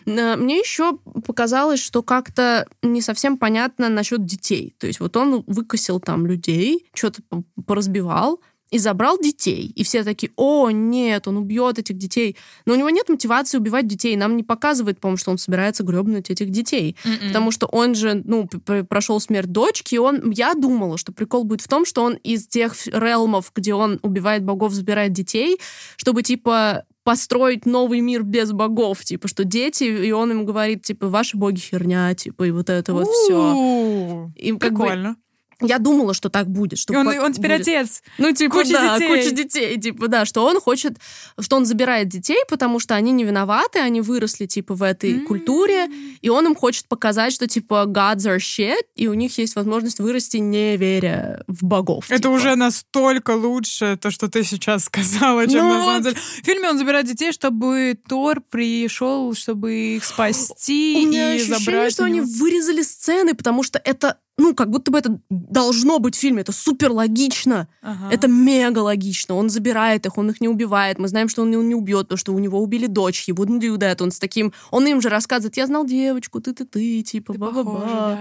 Speaker 2: Мне еще показалось, что как-то не совсем понятно насчет детей. То есть вот он выкосил там людей, что-то поразбивал, и забрал детей. И все такие, о, нет, он убьет этих детей. Но у него нет мотивации убивать детей. Нам не показывает, по-моему, что он собирается гребнуть этих детей. Mm-mm. Потому что он же, ну, прошел смерть дочки, и он, я думала, что прикол будет в том, что он из тех релмов, где он убивает богов, забирает детей, чтобы, типа, построить новый мир без богов, типа, что дети, и он им говорит, типа, ваши боги херня, типа, и вот это вот все.
Speaker 1: И как Прикольно. Бы,
Speaker 2: я думала, что так будет. Что
Speaker 1: он, он теперь будет. отец.
Speaker 2: Ну, типа, куча да, детей. куча детей. Типа, да, что он хочет, что он забирает детей, потому что они не виноваты, они выросли, типа, в этой mm-hmm. культуре, и он им хочет показать, что, типа, gods are shit, и у них есть возможность вырасти, не веря в богов.
Speaker 1: Это
Speaker 2: типа.
Speaker 1: уже настолько лучше, то, что ты сейчас сказала, чем ну, на самом деле. В фильме он забирает детей, чтобы Тор пришел, чтобы их спасти
Speaker 2: у меня
Speaker 1: и
Speaker 2: ощущение,
Speaker 1: забрать.
Speaker 2: что они вырезали сцены, потому что это ну, как будто бы это должно быть в фильме, это супер логично, ага. это мега логично, он забирает их, он их не убивает, мы знаем, что он не убьет, потому что у него убили дочь, he wouldn't do that, он с таким, он им же рассказывает, я знал девочку, ты-ты-ты, типа, ба-ба-ба.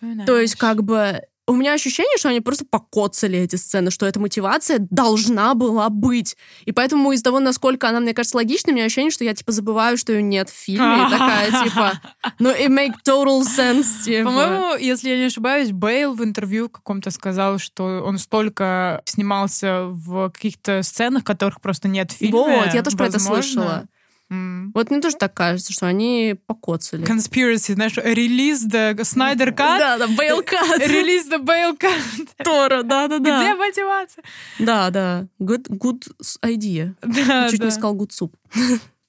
Speaker 2: Да, То есть, как бы, у меня ощущение, что они просто покоцали эти сцены, что эта мотивация должна была быть. И поэтому из того, насколько она, мне кажется, логичной, у меня ощущение, что я, типа, забываю, что ее нет в фильме. И такая, типа, (laughs) ну, it make total sense, типа.
Speaker 1: По-моему, если я не ошибаюсь, Бейл в интервью каком-то сказал, что он столько снимался в каких-то сценах, которых просто нет в фильме.
Speaker 2: Вот, я тоже Возможно. про это слышала. Mm. Вот мне тоже так кажется, что они покоцали.
Speaker 1: Conspiracy, знаешь, релиз the Снайдер Cut.
Speaker 2: Да, да, Бейл Cut.
Speaker 1: Релиз the Бейл Cut.
Speaker 2: Тора, да-да-да.
Speaker 1: Где мотивация?
Speaker 2: Да, да. Good, good idea. Да, Чуть да. не сказал good soup.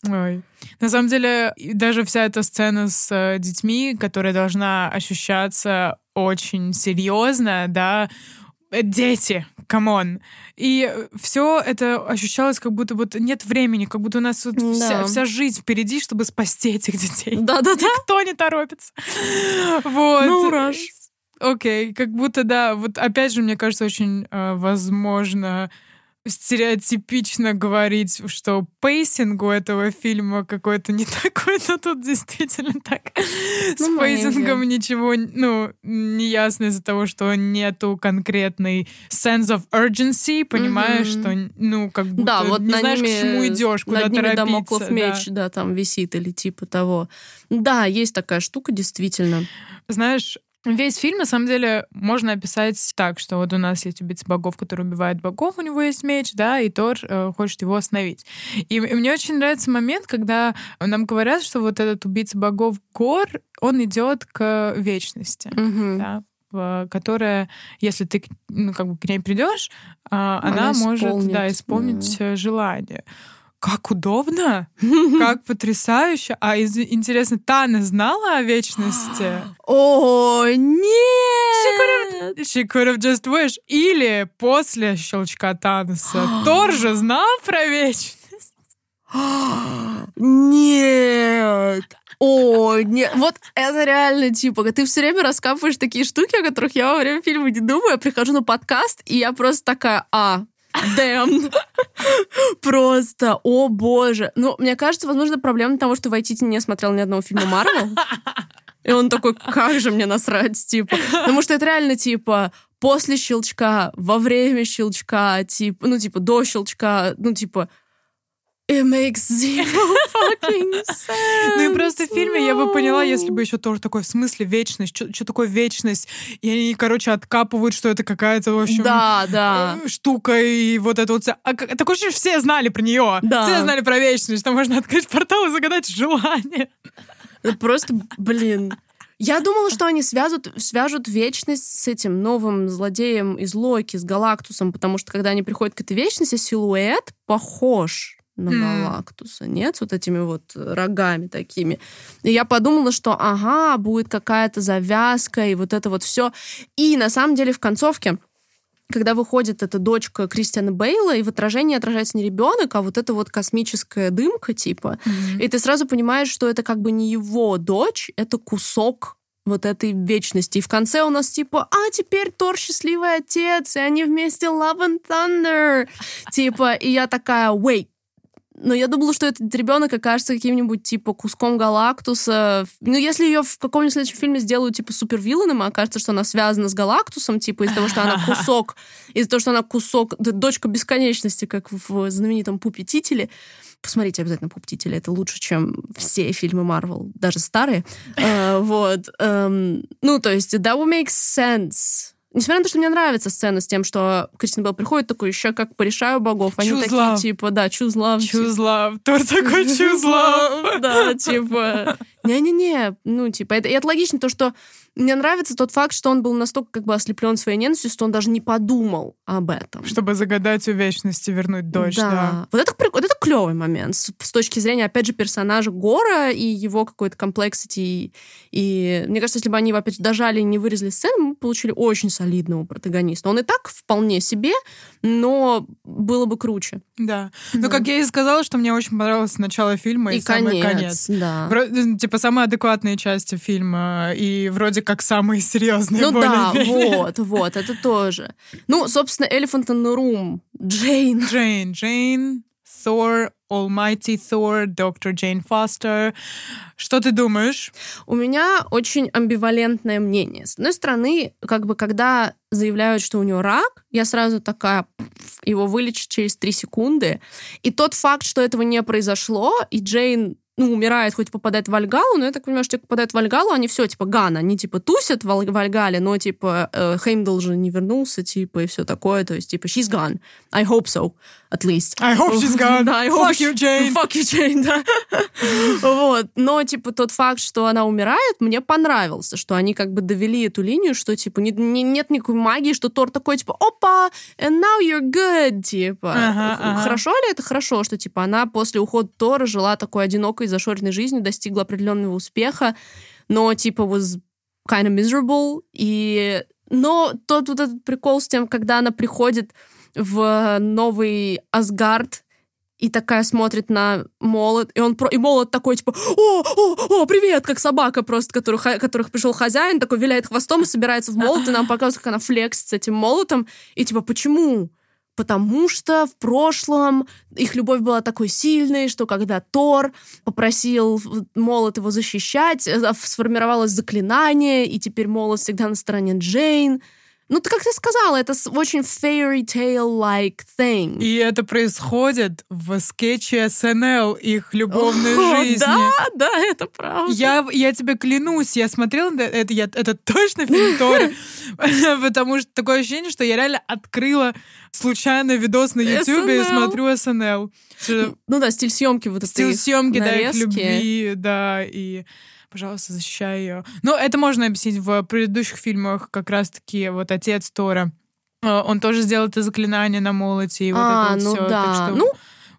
Speaker 1: Ой. На самом деле, даже вся эта сцена с э, детьми, которая должна ощущаться очень серьезно, да, Э, дети, come on. И все это ощущалось, как будто вот нет времени, как будто у нас вот да. вся, вся жизнь впереди, чтобы спасти этих детей. (laughs)
Speaker 2: Да-да-да.
Speaker 1: Никто не торопится. Вот.
Speaker 2: Ну, Rush.
Speaker 1: окей, как будто, да, вот опять же, мне кажется, очень э, возможно стереотипично говорить, что pacing у этого фильма какой-то не (laughs) такой, но тут действительно так. Ну, С pacing ом ничего, ну, не ясно из-за того, что нету конкретной sense of urgency, понимаешь, mm-hmm. что, ну, как будто
Speaker 2: да, вот
Speaker 1: не
Speaker 2: на
Speaker 1: знаешь,
Speaker 2: ними,
Speaker 1: к чему идешь, куда
Speaker 2: над
Speaker 1: торопиться.
Speaker 2: Ними дамоклов меч, да, там висит или типа того. Да, есть такая штука, действительно.
Speaker 1: Знаешь, Весь фильм, на самом деле, можно описать так, что вот у нас есть убийца богов, который убивает богов, у него есть меч, да, и Тор э, хочет его остановить. И, и мне очень нравится момент, когда нам говорят, что вот этот убийца богов Гор, он идет к вечности,
Speaker 2: mm-hmm.
Speaker 1: да, которая, если ты ну, как бы к ней придешь, она, она может да, исполнить mm. желание как удобно, (laughs) как потрясающе. А из, интересно, Тана знала о вечности? (gasps)
Speaker 2: О, нет!
Speaker 1: She could have just wished. Или после щелчка Таноса (gasps) Тор же знал про вечность. (gasps)
Speaker 2: Нет! О, нет, вот это реально, типа, ты все время раскапываешь такие штуки, о которых я во время фильма не думаю, я прихожу на подкаст, и я просто такая, а, Дэм. (laughs) Просто, о боже. Ну, мне кажется, возможно, проблема того, что Вайтити не смотрел ни одного фильма Марвел. И он такой, как же мне насрать, типа. Потому что это реально, типа, после щелчка, во время щелчка, типа, ну, типа, до щелчка, ну, типа, It makes zero (laughs) fucking sense.
Speaker 1: Ну и просто в фильме я бы поняла, если бы еще тоже такое, в смысле, вечность, что такое вечность? И они, короче, откапывают, что это какая-то, в общем,
Speaker 2: да, да.
Speaker 1: Э, штука, и вот это вот... А, такое ощущение, все знали про нее. Да. Все знали про вечность, что можно открыть портал и загадать желание.
Speaker 2: Просто, блин, я думала, что они свяжут, свяжут вечность с этим новым злодеем из Локи, с Галактусом, потому что когда они приходят к этой вечности, силуэт похож на Галактуса, mm. нет, с вот этими вот рогами такими. И я подумала, что ага, будет какая-то завязка и вот это вот все. И на самом деле в концовке когда выходит эта дочка Кристиана Бейла, и в отражении отражается не ребенок, а вот эта вот космическая дымка, типа. Mm-hmm. И ты сразу понимаешь, что это как бы не его дочь, это кусок вот этой вечности. И в конце у нас типа, а теперь Тор счастливый отец, и они вместе Love and Thunder. Типа, и я такая, wait, но я думала, что этот ребенок окажется каким-нибудь типа куском Галактуса. Ну, если ее в каком-нибудь следующем фильме сделают типа supervillain ом, а окажется, что она связана с Галактусом, типа из-за того, что она кусок, из-за того, что она кусок, дочка бесконечности, как в знаменитом Пупе Тителе. Посмотрите обязательно Пуп Тителе, это лучше, чем все фильмы Марвел, даже старые. Uh, вот. Um, ну, то есть, that would make sense Несмотря на то, что мне нравится сцена с тем, что Кристиан Бэйл приходит такой, еще как порешаю богов. Они choose такие, love. типа, да. Choose love.
Speaker 1: Тор такой love.
Speaker 2: Да, типа... Не-не-не. Ну, типа, это, и это логично, то, что мне нравится тот факт, что он был настолько как бы ослеплен своей ненавистью, что он даже не подумал об этом.
Speaker 1: Чтобы загадать у вечности, вернуть дочь, да. да.
Speaker 2: Вот это, вот это клевый момент с, с точки зрения, опять же, персонажа Гора и его какой-то комплексити. И, и мне кажется, если бы они, опять дожали и не вырезали сцену, мы получили очень солидного протагониста. Он и так вполне себе, но было бы круче.
Speaker 1: Да. да. Ну, как я и сказала, что мне очень понравилось начало фильма и, и самый конец.
Speaker 2: конец. Да.
Speaker 1: Вроде, типа, самые адекватные части фильма, и вроде как самые серьезные.
Speaker 2: Ну да, вот, вот, это тоже. Ну, собственно, Elephant in the Room, Джейн.
Speaker 1: Джейн, Джейн, Thor, Almighty Thor, Доктор Джейн Фостер. Что ты думаешь?
Speaker 2: У меня очень амбивалентное мнение. С одной стороны, как бы когда заявляют, что у него рак, я сразу такая, его вылечат через три секунды. И тот факт, что этого не произошло, и Джейн ну, умирает, хоть попадает в Вальгалу, но я так понимаю, что попадает в Вальгалу, они все, типа, Гана, они, типа, тусят в Вальгале, но, типа, э, Хеймдл же не вернулся, типа, и все такое, то есть, типа, she's gone. I hope so, at least.
Speaker 1: I hope she's (laughs) gone.
Speaker 2: да, I
Speaker 1: hope Fuck you, Jane.
Speaker 2: Fuck you, Jane, (laughs) да. вот. Но, типа, тот факт, что она умирает, мне понравился, что они как бы довели эту линию, что, типа, не, не, нет никакой магии, что Тор такой, типа, опа, and now you're good, типа. Ага, ага. Хорошо ли это? Хорошо, что, типа, она после ухода Тора жила такой одинокой зашоренной жизнью, достигла определенного успеха, но, типа, was kind of miserable. И... Но тот вот этот прикол с тем, когда она приходит в новый Асгард, и такая смотрит на молот, и он про... и молот такой, типа, о, о, о, привет, как собака просто, которых, которых пришел хозяин, такой виляет хвостом и собирается в молот, и нам (laughs) показывают, как она флексит с этим молотом, и типа, почему? Потому что в прошлом их любовь была такой сильной, что когда Тор попросил молот его защищать, э, сформировалось заклинание, и теперь молот всегда на стороне Джейн. Ну, ты как ты сказала, это очень fairy tale-like thing.
Speaker 1: И это происходит в скетче СНЛ их любовной
Speaker 2: О,
Speaker 1: жизни.
Speaker 2: Да, да, это правда.
Speaker 1: Я, я тебе клянусь, я смотрела на это, я, это точно фильм Тора, (laughs) (laughs) потому что такое ощущение, что я реально открыла случайно видос на Ютубе и смотрю СНЛ.
Speaker 2: Ну да, стиль съемки вот
Speaker 1: Стиль
Speaker 2: этой
Speaker 1: съемки, да, их любви, да, и пожалуйста, защищай ее. Ну, это можно объяснить в предыдущих фильмах, как раз-таки вот отец Тора. э, Он тоже сделал это заклинание на молоте, и вот
Speaker 2: А,
Speaker 1: это вот
Speaker 2: ну
Speaker 1: всё.
Speaker 2: да.
Speaker 1: Так что,
Speaker 2: Ну,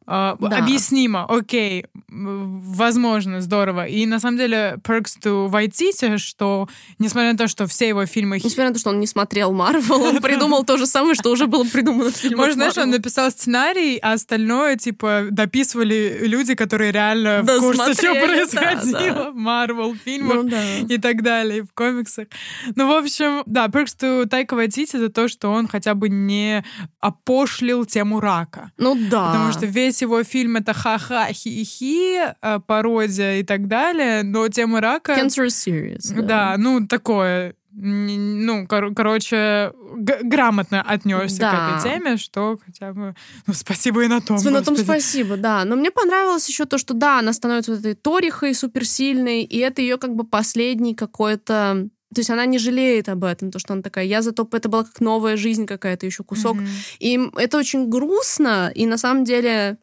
Speaker 2: да.
Speaker 1: Объяснимо, окей, возможно, здорово. И на самом деле Perks to Waititi, что несмотря на то, что все его фильмы...
Speaker 2: Несмотря на то, что он не смотрел Марвел, он придумал то же самое, что уже было придумано в фильмах
Speaker 1: Может, знаешь, он написал сценарий, а остальное, типа, дописывали люди, которые реально в курсе, что происходило в Марвел фильмах.
Speaker 2: Ну
Speaker 1: и так далее, в комиксах. Ну, в общем, да, Perks to Taika Waititi это то, что он хотя бы не опошлил тему рака.
Speaker 2: Ну да.
Speaker 1: Потому что весь его фильм это ха-ха, хи-хи, э, пародия и так далее, но тема рака...
Speaker 2: Cancer serious.
Speaker 1: Да, ну, такое ну, кор- короче, г- грамотно отнесся
Speaker 2: Да.
Speaker 1: к этой теме, что хотя бы, ну, спасибо и на том.
Speaker 2: На том спасибо, да. Но мне понравилось еще то, что да, она становится вот этой Торихой суперсильной, и это ее как бы последний какой-то то есть она не жалеет об этом, то, что она такая, я зато, это была как новая жизнь какая-то, еще кусок.
Speaker 1: Мгм.
Speaker 2: И это очень грустно, и на самом деле,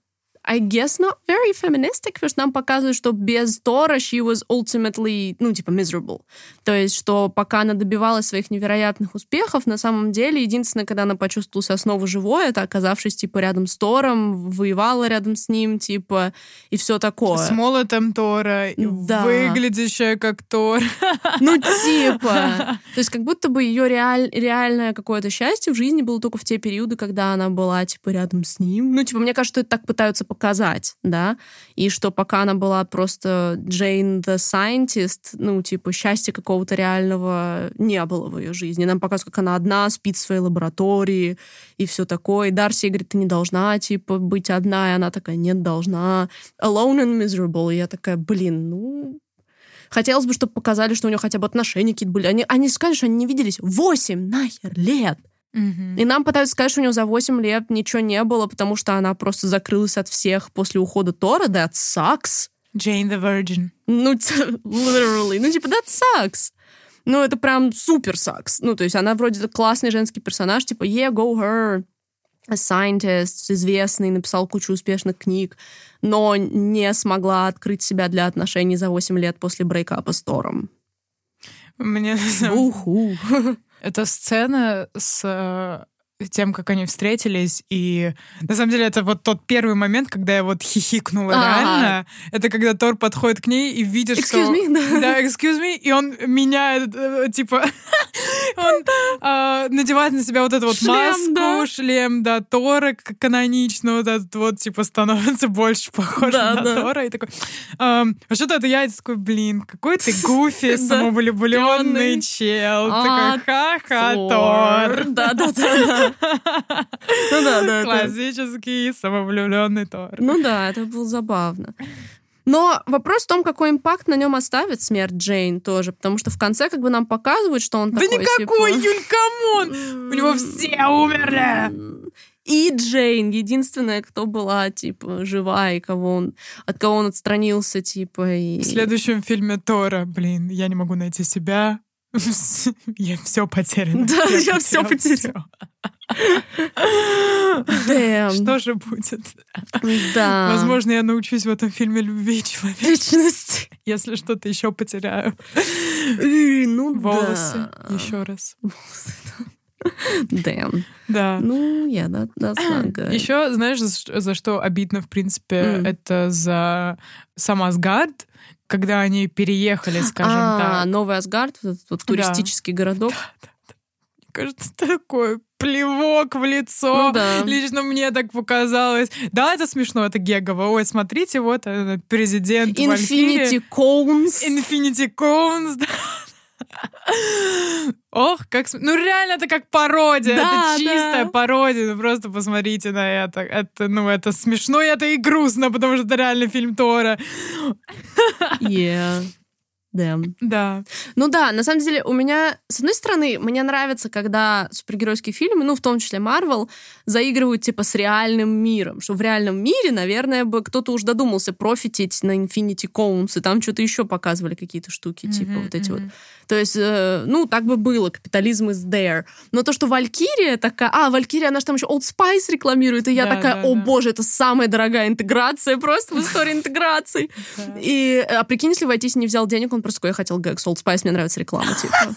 Speaker 2: I guess not very feministic, потому что нам показывают, что без Тора she was ultimately, ну, типа, miserable. То есть, что пока она добивалась своих невероятных успехов, на самом деле, единственное, когда она почувствовала себя снова живой, это оказавшись, типа, рядом с Тором, воевала рядом с ним, типа, и все такое.
Speaker 1: С молотом Тора,
Speaker 2: Да.
Speaker 1: выглядящая как Тор.
Speaker 2: Ну, типа. То есть как будто бы ее реаль- реальное какое-то счастье в жизни было только в те периоды, когда она была, типа, рядом с ним. Ну, типа, мне кажется, что это так пытаются показать, да, и что пока она была просто Джейн the Scientist, ну, типа, счастья какого-то реального не было в ее жизни. Нам показывают, как она одна спит в своей лаборатории и все такое. И Дарси говорит, ты не должна, типа, быть одна, и она такая, нет, должна. Alone and miserable. И я такая, блин, ну, Хотелось бы, чтобы показали, что у нее хотя бы отношения какие-то были. Они, они сказали, что они не виделись 8 нахер лет.
Speaker 1: Мгм.
Speaker 2: И нам пытаются сказать, что у нее за 8 лет ничего не было, потому что она просто закрылась от всех после ухода Тора. That sucks.
Speaker 1: Jane the Virgin.
Speaker 2: Ну, literally. Ну, типа, that sucks. Ну, это прям супер sucks. Ну, то есть она вроде классный женский персонаж, типа, yeah, go her. A scientist, известный, написал кучу успешных книг, но не смогла открыть себя для отношений за 8 лет после брейкапа с Тором.
Speaker 1: Мне
Speaker 2: Уху.
Speaker 1: Эта сцена с э, тем, как они встретились, и на самом деле это вот тот первый момент, когда я вот хихикнула
Speaker 2: Ага.
Speaker 1: реально. Это когда Тор подходит к ней и видит, что...
Speaker 2: Excuse me, да.
Speaker 1: Да, excuse me, и он меняет, э, типа, (laughs) он а, надевает на себя вот эту вот
Speaker 2: Шлем,
Speaker 1: маску,
Speaker 2: да.
Speaker 1: шлем, да, Тора канонично, вот этот вот, типа, становится (laughs) больше похож
Speaker 2: Да,
Speaker 1: на
Speaker 2: да.
Speaker 1: Тора, и такой, «Ам, а что-то это я, и такой, блин, какой ты (laughs) гуфи, самовлюбленный
Speaker 2: Влюбленный.
Speaker 1: чел,
Speaker 2: А,
Speaker 1: такой, ха-ха.
Speaker 2: Тор. Да-да-да. Ну да, да.
Speaker 1: Классический самовлюбленный Тор.
Speaker 2: Ну да, это было забавно. Но вопрос в том, какой impact на нем оставит смерть Джейн тоже, потому что в конце как бы нам показывают, что он
Speaker 1: Да
Speaker 2: такой,
Speaker 1: никакой,
Speaker 2: типа,
Speaker 1: Юль, come on! У него все умерли!
Speaker 2: И Джейн, единственная, кто была, типа, жива, и кого он, от кого он отстранился, типа, и...
Speaker 1: В следующем фильме Тора, блин, я не могу найти себя. (laughs) Я все потеряно.
Speaker 2: Да, я всё
Speaker 1: потерял
Speaker 2: потеряла.
Speaker 1: Что же будет?
Speaker 2: Да.
Speaker 1: Возможно, я научусь в этом фильме любви человека,
Speaker 2: Личность.
Speaker 1: если что-то еще потеряю.
Speaker 2: И, Ну
Speaker 1: Волосы.
Speaker 2: да.
Speaker 1: Еще раз.
Speaker 2: Дэм.
Speaker 1: Да.
Speaker 2: Ну, я, да, good.
Speaker 1: Еще, знаешь, за, за что обидно, в принципе,
Speaker 2: М.
Speaker 1: это за сам Асгард, когда они переехали, скажем
Speaker 2: а,
Speaker 1: так.
Speaker 2: Новый Асгард, вот этот вот
Speaker 1: Да.
Speaker 2: туристический городок.
Speaker 1: кажется, (laughs) такой плевок в лицо.
Speaker 2: Ну да.
Speaker 1: Лично мне так показалось. Да, это смешно, это гегово. Ой, смотрите, вот э, президент
Speaker 2: Infinity Cones.
Speaker 1: Infinity Cones, (laughs) да. Ох, как... Ну, реально, это как пародия.
Speaker 2: Да,
Speaker 1: это чистая
Speaker 2: да.
Speaker 1: пародия. Ну, просто посмотрите на это. Это, ну, это смешно, и это и грустно, потому что это реально фильм Тора.
Speaker 2: Yeah. Damn.
Speaker 1: Да.
Speaker 2: Ну да, на самом деле у меня, с одной стороны, мне нравится, когда супергеройские фильмы, ну в том числе Марвел, заигрывают типа с реальным миром, что в реальном мире, наверное, бы кто-то уж додумался профитить на Infinity Cones, и там что-то еще показывали какие-то штуки, типа
Speaker 1: Мгм,
Speaker 2: вот эти вот. То есть, э, ну, так бы было, капитализм is there. Но то, что Валькирия такая... А, Валькирия, она же там еще Old Spice рекламирует, и я
Speaker 1: Да,
Speaker 2: такая,
Speaker 1: да,
Speaker 2: о
Speaker 1: да.
Speaker 2: боже, это самая дорогая интеграция просто в истории интеграций. (laughs)
Speaker 1: Да.
Speaker 2: И, а прикинь, если Вайтис не взял денег, он просто такой, я хотел Гэкс Old Spice, мне нравится реклама, типа.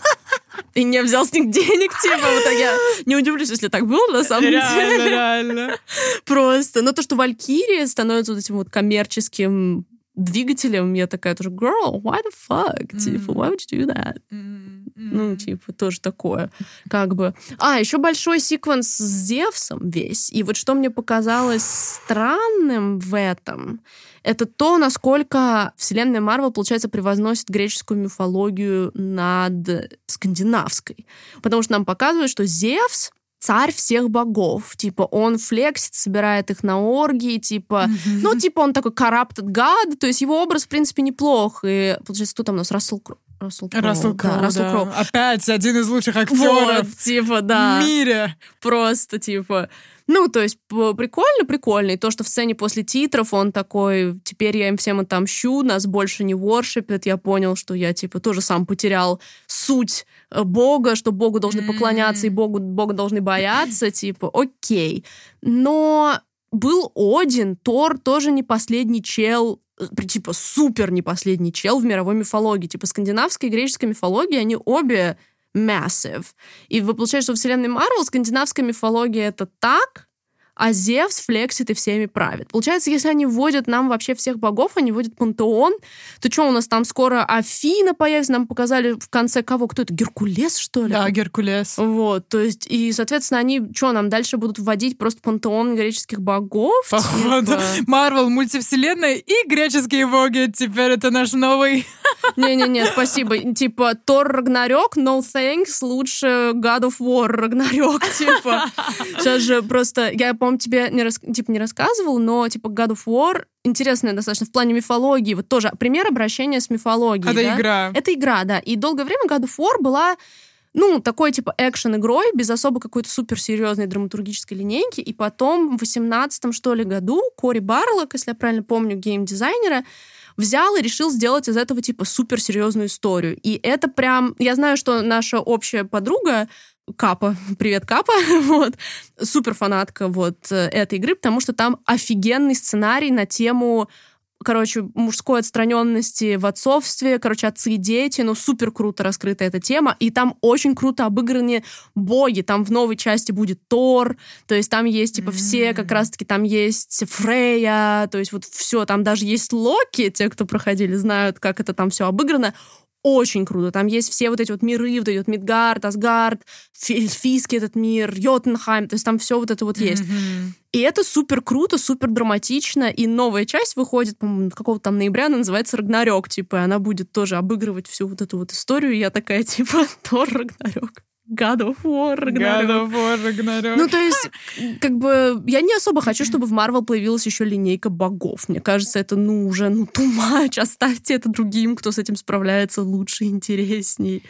Speaker 2: И не взял с них денег, типа, вот я не удивлюсь, если так было, на самом
Speaker 1: Реально,
Speaker 2: деле.
Speaker 1: реально. (laughs)
Speaker 2: Просто. Но то, что Валькирия становится вот этим вот коммерческим двигателем, я такая тоже, girl, why the fuck? Типа, why would you do that?
Speaker 1: М,
Speaker 2: Ну, типа, тоже такое. Как бы. А, еще большой секвенс с Зевсом весь. И вот что мне показалось странным в этом, это то, насколько вселенная Марвел, получается, превозносит греческую мифологию над скандинавской. Потому что нам показывают, что Зевс царь всех богов. Типа, он флексит, собирает их на оргии, типа...
Speaker 1: Мгм.
Speaker 2: Ну, типа, он такой corrupted god, то есть его образ, в принципе, неплох. И, получается, кто там у нас? Рассел Кроу. Рассел Кроу.
Speaker 1: Рассел
Speaker 2: да,
Speaker 1: Кроу,
Speaker 2: Рассел
Speaker 1: да.
Speaker 2: Кроу.
Speaker 1: Опять один из лучших актеров
Speaker 2: Вот, типа, да.
Speaker 1: в мире.
Speaker 2: Просто, типа... Ну, то есть, прикольно, прикольно. И то, что в сцене после титров он такой, теперь я им всем отомщу, нас больше не воршипят. Я понял, что я, типа, тоже сам потерял суть э, Бога, что Богу должны поклоняться, и. Богу, Бога должны бояться, (laughs) типа, окей. Но был Один, Тор тоже не последний чел, э, типа супер не последний чел в мировой мифологии. Типа скандинавская и греческая мифология, они обе massive. И вы получаете, что в вселенной Марвел скандинавская мифология это так, а Зевс флексит и всеми правит. Получается, если они вводят нам вообще всех богов, они вводят пантеон, то что у нас там скоро Афина появится, нам показали в конце кого? Кто это? Геркулес, что ли?
Speaker 1: Да, Геркулес.
Speaker 2: Вот, то есть, и, соответственно, они что, нам дальше будут вводить просто пантеон греческих богов?
Speaker 1: Походу.
Speaker 2: Типа,
Speaker 1: Марвел, мультивселенная и греческие боги. Теперь это наш новый... (laughs)
Speaker 2: Не-не-не, спасибо. Типа, Тор Рагнарёк, no thanks, лучше God of War Рагнарёк, (laughs) типа. Сейчас же просто, я, по-моему, тебе не, рас- типа, не рассказывал, но, типа, God of War интересная достаточно в плане мифологии. Вот тоже пример обращения с мифологией.
Speaker 1: Это
Speaker 2: да?
Speaker 1: игра.
Speaker 2: Это игра, да. И долгое время God of War была ну, такой, типа, экшен-игрой, без особо какой-то суперсерьезной драматургической линейки. И потом в 18 что ли, году Кори Барлок, если я правильно помню, гейм-дизайнера, взял и решил сделать из этого, типа, суперсерьезную историю. И это прям... Я знаю, что наша общая подруга Капа, привет, Капа, (laughs) вот, супер фанатка вот э, этой игры, потому что там офигенный сценарий на тему короче, мужской отстраненности в отцовстве, короче, отцы и дети, ну, супер круто раскрыта эта тема, и там очень круто обыграны боги, там в новой части будет Тор, то есть там есть, типа, все, как раз-таки там есть Фрея, то есть вот все, там даже есть Локи, те, кто проходили, знают, как это там все обыграно, очень круто. Там есть все вот эти вот миры, вот эти вот Мидгард, Асгард, Фиски этот мир, Йотунхайм, то есть там все вот это вот есть.
Speaker 1: Мгм.
Speaker 2: И это супер круто, супер драматично. И новая часть выходит, по-моему, какого-то там ноября, она называется Рагнарёк. Типа, и она будет тоже обыгрывать всю вот эту вот историю. И я такая, (laughs) типа, Тор Рагнарёк. God of War
Speaker 1: God of War, Ragnarok.
Speaker 2: Ну, то есть, как бы, я не особо хочу, чтобы в Марвел появилась еще линейка богов. Мне кажется, это, ну, уже, ну, too much. Оставьте это другим, кто с этим справляется лучше и интересней.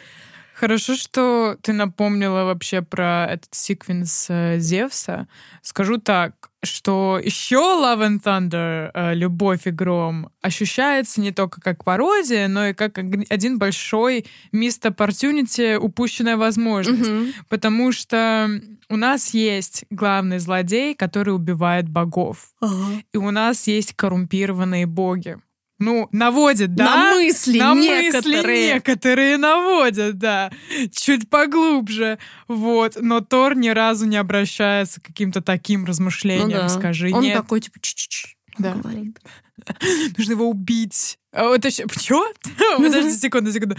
Speaker 1: Хорошо, что ты напомнила вообще про этот секвенс э, Зевса. Скажу так, что еще Love and Thunder, э, Любовь и Гром, ощущается не только как пародия, но и как один большой missed opportunity, упущенная возможность.
Speaker 2: Мгм.
Speaker 1: Потому что у нас есть главный злодей, который убивает богов.
Speaker 2: Ага.
Speaker 1: И у нас есть коррумпированные боги. Ну, наводит, да?
Speaker 2: На мысли
Speaker 1: На
Speaker 2: некоторые.
Speaker 1: мысли некоторые наводят, да. Чуть поглубже. Вот. Но Тор ни разу не обращается к каким-то таким размышлениям,
Speaker 2: Ну да.
Speaker 1: скажи.
Speaker 2: Он
Speaker 1: Нет.
Speaker 2: такой, типа, ч-ч-ч.
Speaker 1: Да.
Speaker 2: говорит. (laughs)
Speaker 1: Нужно его убить. А еще... Чё? (laughs) Подожди (laughs) секунду, секунду.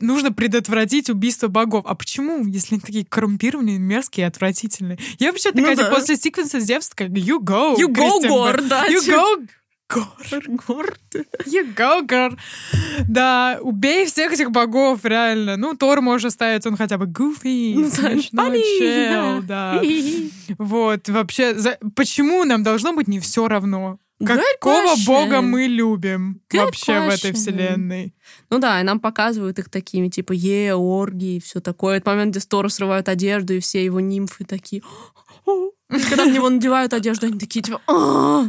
Speaker 1: Нужно предотвратить убийство богов. А почему, если они такие коррумпированные, мерзкие и отвратительные? Я вообще такая,
Speaker 2: Ну да.
Speaker 1: типа, после секвенса с Зевс, такая, you go,
Speaker 2: You go, Гор, да,
Speaker 1: You go, Гор.
Speaker 2: Гор.
Speaker 1: You go, Гор. Да, убей всех этих богов, реально. Ну, Тор можешь оставить, он хотя бы goofy,
Speaker 2: Ну
Speaker 1: смешной чел,
Speaker 2: да. (laughs)
Speaker 1: Вот, вообще, за- почему нам должно быть не все равно? Какого бога мы любим вообще в этой вселенной?
Speaker 2: Ну да, и нам показывают их такими, типа, е, оргии и все такое. Это момент, где Стора срывают одежду, и все его нимфы такие... (gasps) И когда на него надевают одежду, они такие, типа, «А,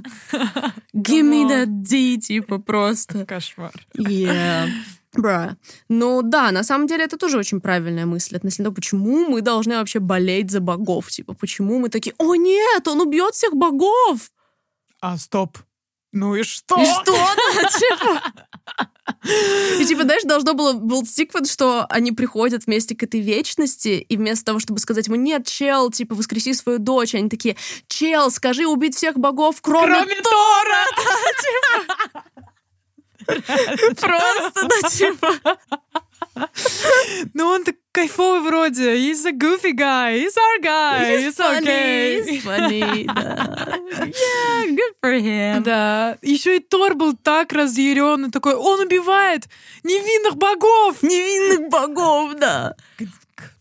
Speaker 2: give me that D, типа, просто.
Speaker 1: Кошмар.
Speaker 2: Yeah. Бра. Ну да, на самом деле это тоже очень правильная мысль относительно того, почему мы должны вообще болеть за богов. Типа, почему мы такие, о нет, он убьет всех богов.
Speaker 1: А, стоп. Ну и что?
Speaker 2: И что? Типа? И типа, знаешь, должно было был секвен, что они приходят вместе к этой вечности, и вместо того, чтобы сказать ему, нет, чел, типа, воскреси свою дочь, они такие, чел, скажи убить всех богов, кроме,
Speaker 1: Кроме Тора! (laughs)
Speaker 2: Просто, да, типа.
Speaker 1: Ну он так кайфовый вроде. He's a goofy guy. He's our guy. It's
Speaker 2: funny,
Speaker 1: okay.
Speaker 2: he's funny, да. Yeah, good for him.
Speaker 1: Да. Еще и Тор был так разъярен, такой, он убивает невинных богов.
Speaker 2: Невинных богов, да.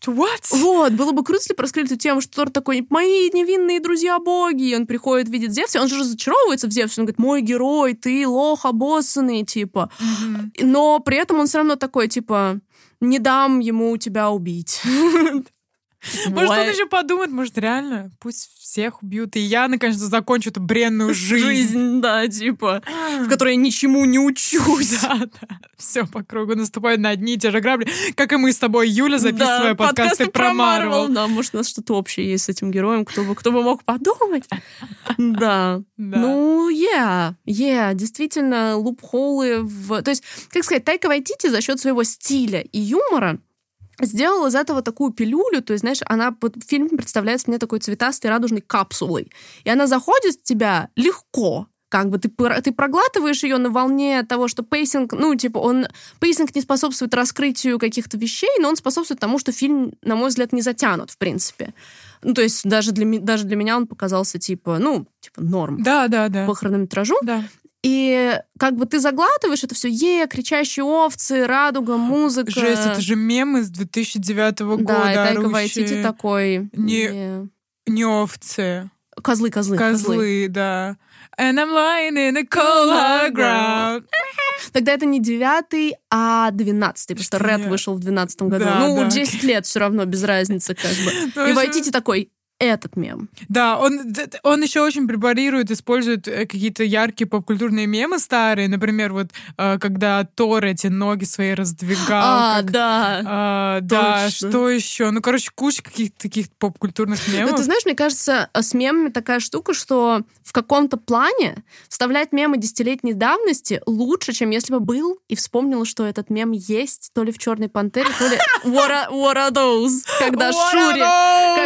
Speaker 1: What?
Speaker 2: Вот, было бы круто, если бы раскрыли эту тему, что Тор такой, мои невинные друзья-боги, и он приходит, видит Зевса, он же разочаровывается в Зевсе, он говорит, мой герой, ты лох обоссанный, типа.
Speaker 1: Мгм.
Speaker 2: Но при этом он все равно такой, типа, не дам ему тебя убить. (laughs)
Speaker 1: Может, он еще подумает, может, реально, пусть всех убьют, и я, наконец-то, закончу эту бренную жизнь.
Speaker 2: да, типа, в (gasps) которой я ничему не учусь.
Speaker 1: Да, да. Все по кругу наступает на одни и те же грабли, как и мы с тобой, Юля, записывая
Speaker 2: Да,
Speaker 1: подкасты про Марвел.
Speaker 2: Да, может, у нас что-то общее есть с этим героем, кто бы, кто бы мог подумать. (laughs) Да.
Speaker 1: Да.
Speaker 2: Ну, yeah, yeah, действительно, лупхолы в... То есть, как сказать, Тайка Вайтити за счет своего стиля и юмора сделал из этого такую пилюлю, то есть, знаешь, она вот фильм представляется мне такой цветастой радужной капсулой, и она заходит в тебя легко, как бы ты, ты проглатываешь ее на волне того, что pacing, ну, типа, он, pacing не способствует раскрытию каких-то вещей, но он способствует тому, что фильм, на мой взгляд, не затянут, в принципе. Ну, то есть даже для, даже для меня он показался, типа, ну, типа, норм
Speaker 1: Да, да, да.
Speaker 2: по хронометражу.
Speaker 1: Да.
Speaker 2: И как бы ты заглатываешь это все, е, кричащие овцы, радуга, музыка.
Speaker 1: Жесть, это же мем из 2009 года.
Speaker 2: Да, и Тайка. Вайтити такой.
Speaker 1: Не-
Speaker 2: «Не».
Speaker 1: Не овцы,
Speaker 2: Козлы, козлы, козлы.
Speaker 1: козлы, да. And I'm lying in a cold ground. (laughs)
Speaker 2: Тогда это не девятый, а двенадцатый, потому что Ред вышел в двенадцатом году.
Speaker 1: Да,
Speaker 2: ну,
Speaker 1: да.
Speaker 2: 10 лет все равно, без разницы, как бы. (laughs)
Speaker 1: Ну,
Speaker 2: И Вайтити такой, этот мем.
Speaker 1: Да, он, он еще очень препарирует, использует э, какие-то яркие попкультурные мемы старые. Например, вот э, когда Тор эти ноги свои раздвигал.
Speaker 2: А,
Speaker 1: как-
Speaker 2: да.
Speaker 1: а, да,
Speaker 2: точно.
Speaker 1: что еще? Ну, короче, куча каких-то таких попкультурных
Speaker 2: Ну,
Speaker 1: мемов.
Speaker 2: ты знаешь, мне кажется, э, с мемами такая штука, что в каком-то плане вставлять мемы десятилетней давности лучше, чем если бы был и вспомнил, что этот мем есть то ли в Черной пантере, то ли What are, what are those? Когда Шури,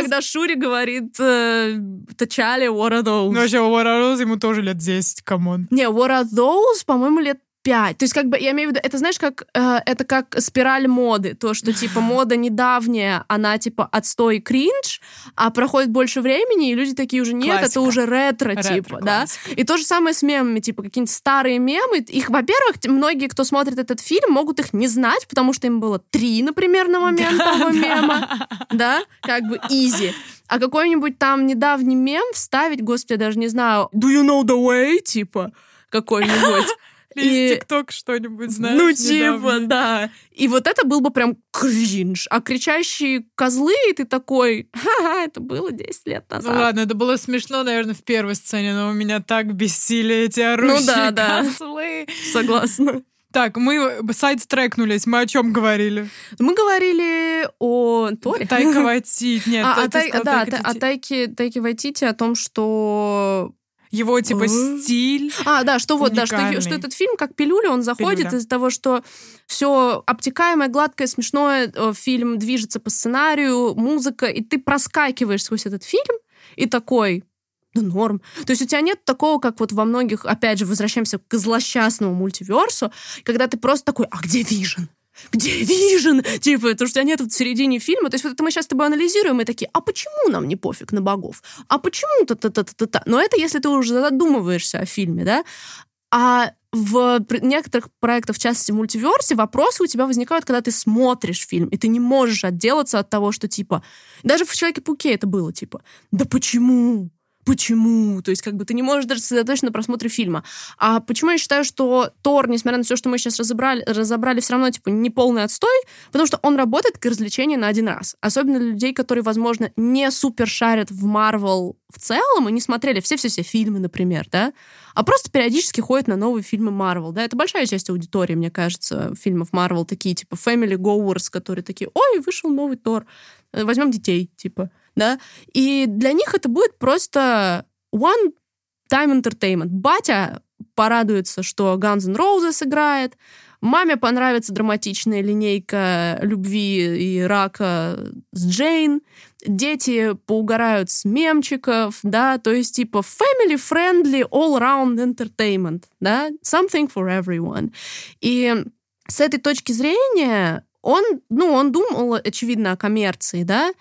Speaker 2: когда Шури говорит э, Т'Чалле What are those?
Speaker 1: Ну, вообще, what are those ему тоже лет 10, come on.
Speaker 2: Не, What are those, по-моему, лет пять. То есть, как бы, я имею в виду, это, знаешь, как, э, это как спираль моды. То, что, типа, (laughs) мода недавняя, она, типа, отстой кринж, а проходит больше времени, и люди такие уже, нет,
Speaker 1: Классика.
Speaker 2: это уже ретро,
Speaker 1: Ретро,
Speaker 2: типа, да?
Speaker 1: классика.
Speaker 2: И то же самое с мемами, типа, какие-нибудь старые мемы. Их, во-первых, многие, кто смотрит этот фильм, могут их не знать, потому что им было три, например, на момент того мема (laughs) да, как бы easy. А какой-нибудь там недавний мем вставить, господи, я даже не знаю, do you know the way, типа, какой-нибудь. (laughs)
Speaker 1: Или
Speaker 2: И-
Speaker 1: из ТикТок что-нибудь, знаешь,
Speaker 2: Ну, типа, да. И вот это был бы прям кринж. А кричащие козлы, и ты такой, ха-ха, это было 10 лет
Speaker 1: Ну
Speaker 2: назад.
Speaker 1: ладно, это было смешно, наверное, в первой сцене, но у меня так бесили эти орущие
Speaker 2: Ну да, да.
Speaker 1: козлы.
Speaker 2: Согласна.
Speaker 1: Так, мы сайт-трекнулись, мы о чем говорили?
Speaker 2: Мы говорили о Торе.
Speaker 1: Тайка (laughs) Вайтити. Нет,
Speaker 2: А,
Speaker 1: ты
Speaker 2: Тай-
Speaker 1: сказала
Speaker 2: да,
Speaker 1: Тайка
Speaker 2: о
Speaker 1: Вайтити.
Speaker 2: Тайке, Тайке Вайтити, о том, что
Speaker 1: Его, типа,
Speaker 2: Э?
Speaker 1: стиль.
Speaker 2: А, да, что вот, да, что, что этот фильм как пилюля, он заходит
Speaker 1: Пилюля.
Speaker 2: из-за того, что все обтекаемое, гладкое, смешное, э, фильм движется по сценарию, музыка, и ты проскакиваешь сквозь этот фильм и такой, да норм. То есть у тебя нет такого, как вот во многих, опять же, возвращаемся к злосчастному multiverse у, когда ты просто такой, а где Вижн? где Вижн? Типа, потому что нет в середине фильма. То есть вот это мы сейчас с тобой анализируем и такие, а почему нам не пофиг на богов? А почему то-то-то-то-то? Но это если ты уже задумываешься о фильме, да? А в некоторых проектах, в частности, multiverse е, вопросы у тебя возникают, когда ты смотришь фильм, и ты не можешь отделаться от того, что, типа, даже в «Человеке-пауке» это было, типа, да почему? Почему? То есть как бы ты не можешь даже сосредоточиться на просмотре фильма. А почему я считаю, что Тор, несмотря на все, что мы сейчас разобрали, разобрали все равно типа не полный отстой, потому что он работает как развлечение на один раз. Особенно для людей, которые, возможно, не супер шарят в Марвел в целом и не смотрели все-все-все фильмы, например, да, а просто периодически ходят на новые фильмы Марвел, да, это большая часть аудитории, мне кажется, фильмов Марвел, такие типа Family Goers, которые такие, ой, вышел новый Тор, возьмем детей, типа, да, и для них это будет просто one time entertainment. Батя порадуется, что Guns N' Roses играет, маме понравится драматичная линейка любви и рака с Джейн, дети поугарают с мемчиков, да, то есть типа family-friendly all-round entertainment, да, something for everyone. И с этой точки зрения он, ну, он думал, очевидно, о коммерции, да,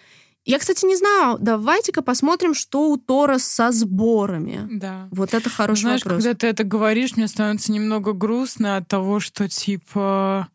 Speaker 2: я, кстати, не знаю. Давайте-ка посмотрим, что у Тора со сборами.
Speaker 1: Да.
Speaker 2: Вот это хороший
Speaker 1: Знаешь,
Speaker 2: вопрос.
Speaker 1: когда ты это говоришь, мне становится немного грустно от того, что, типа,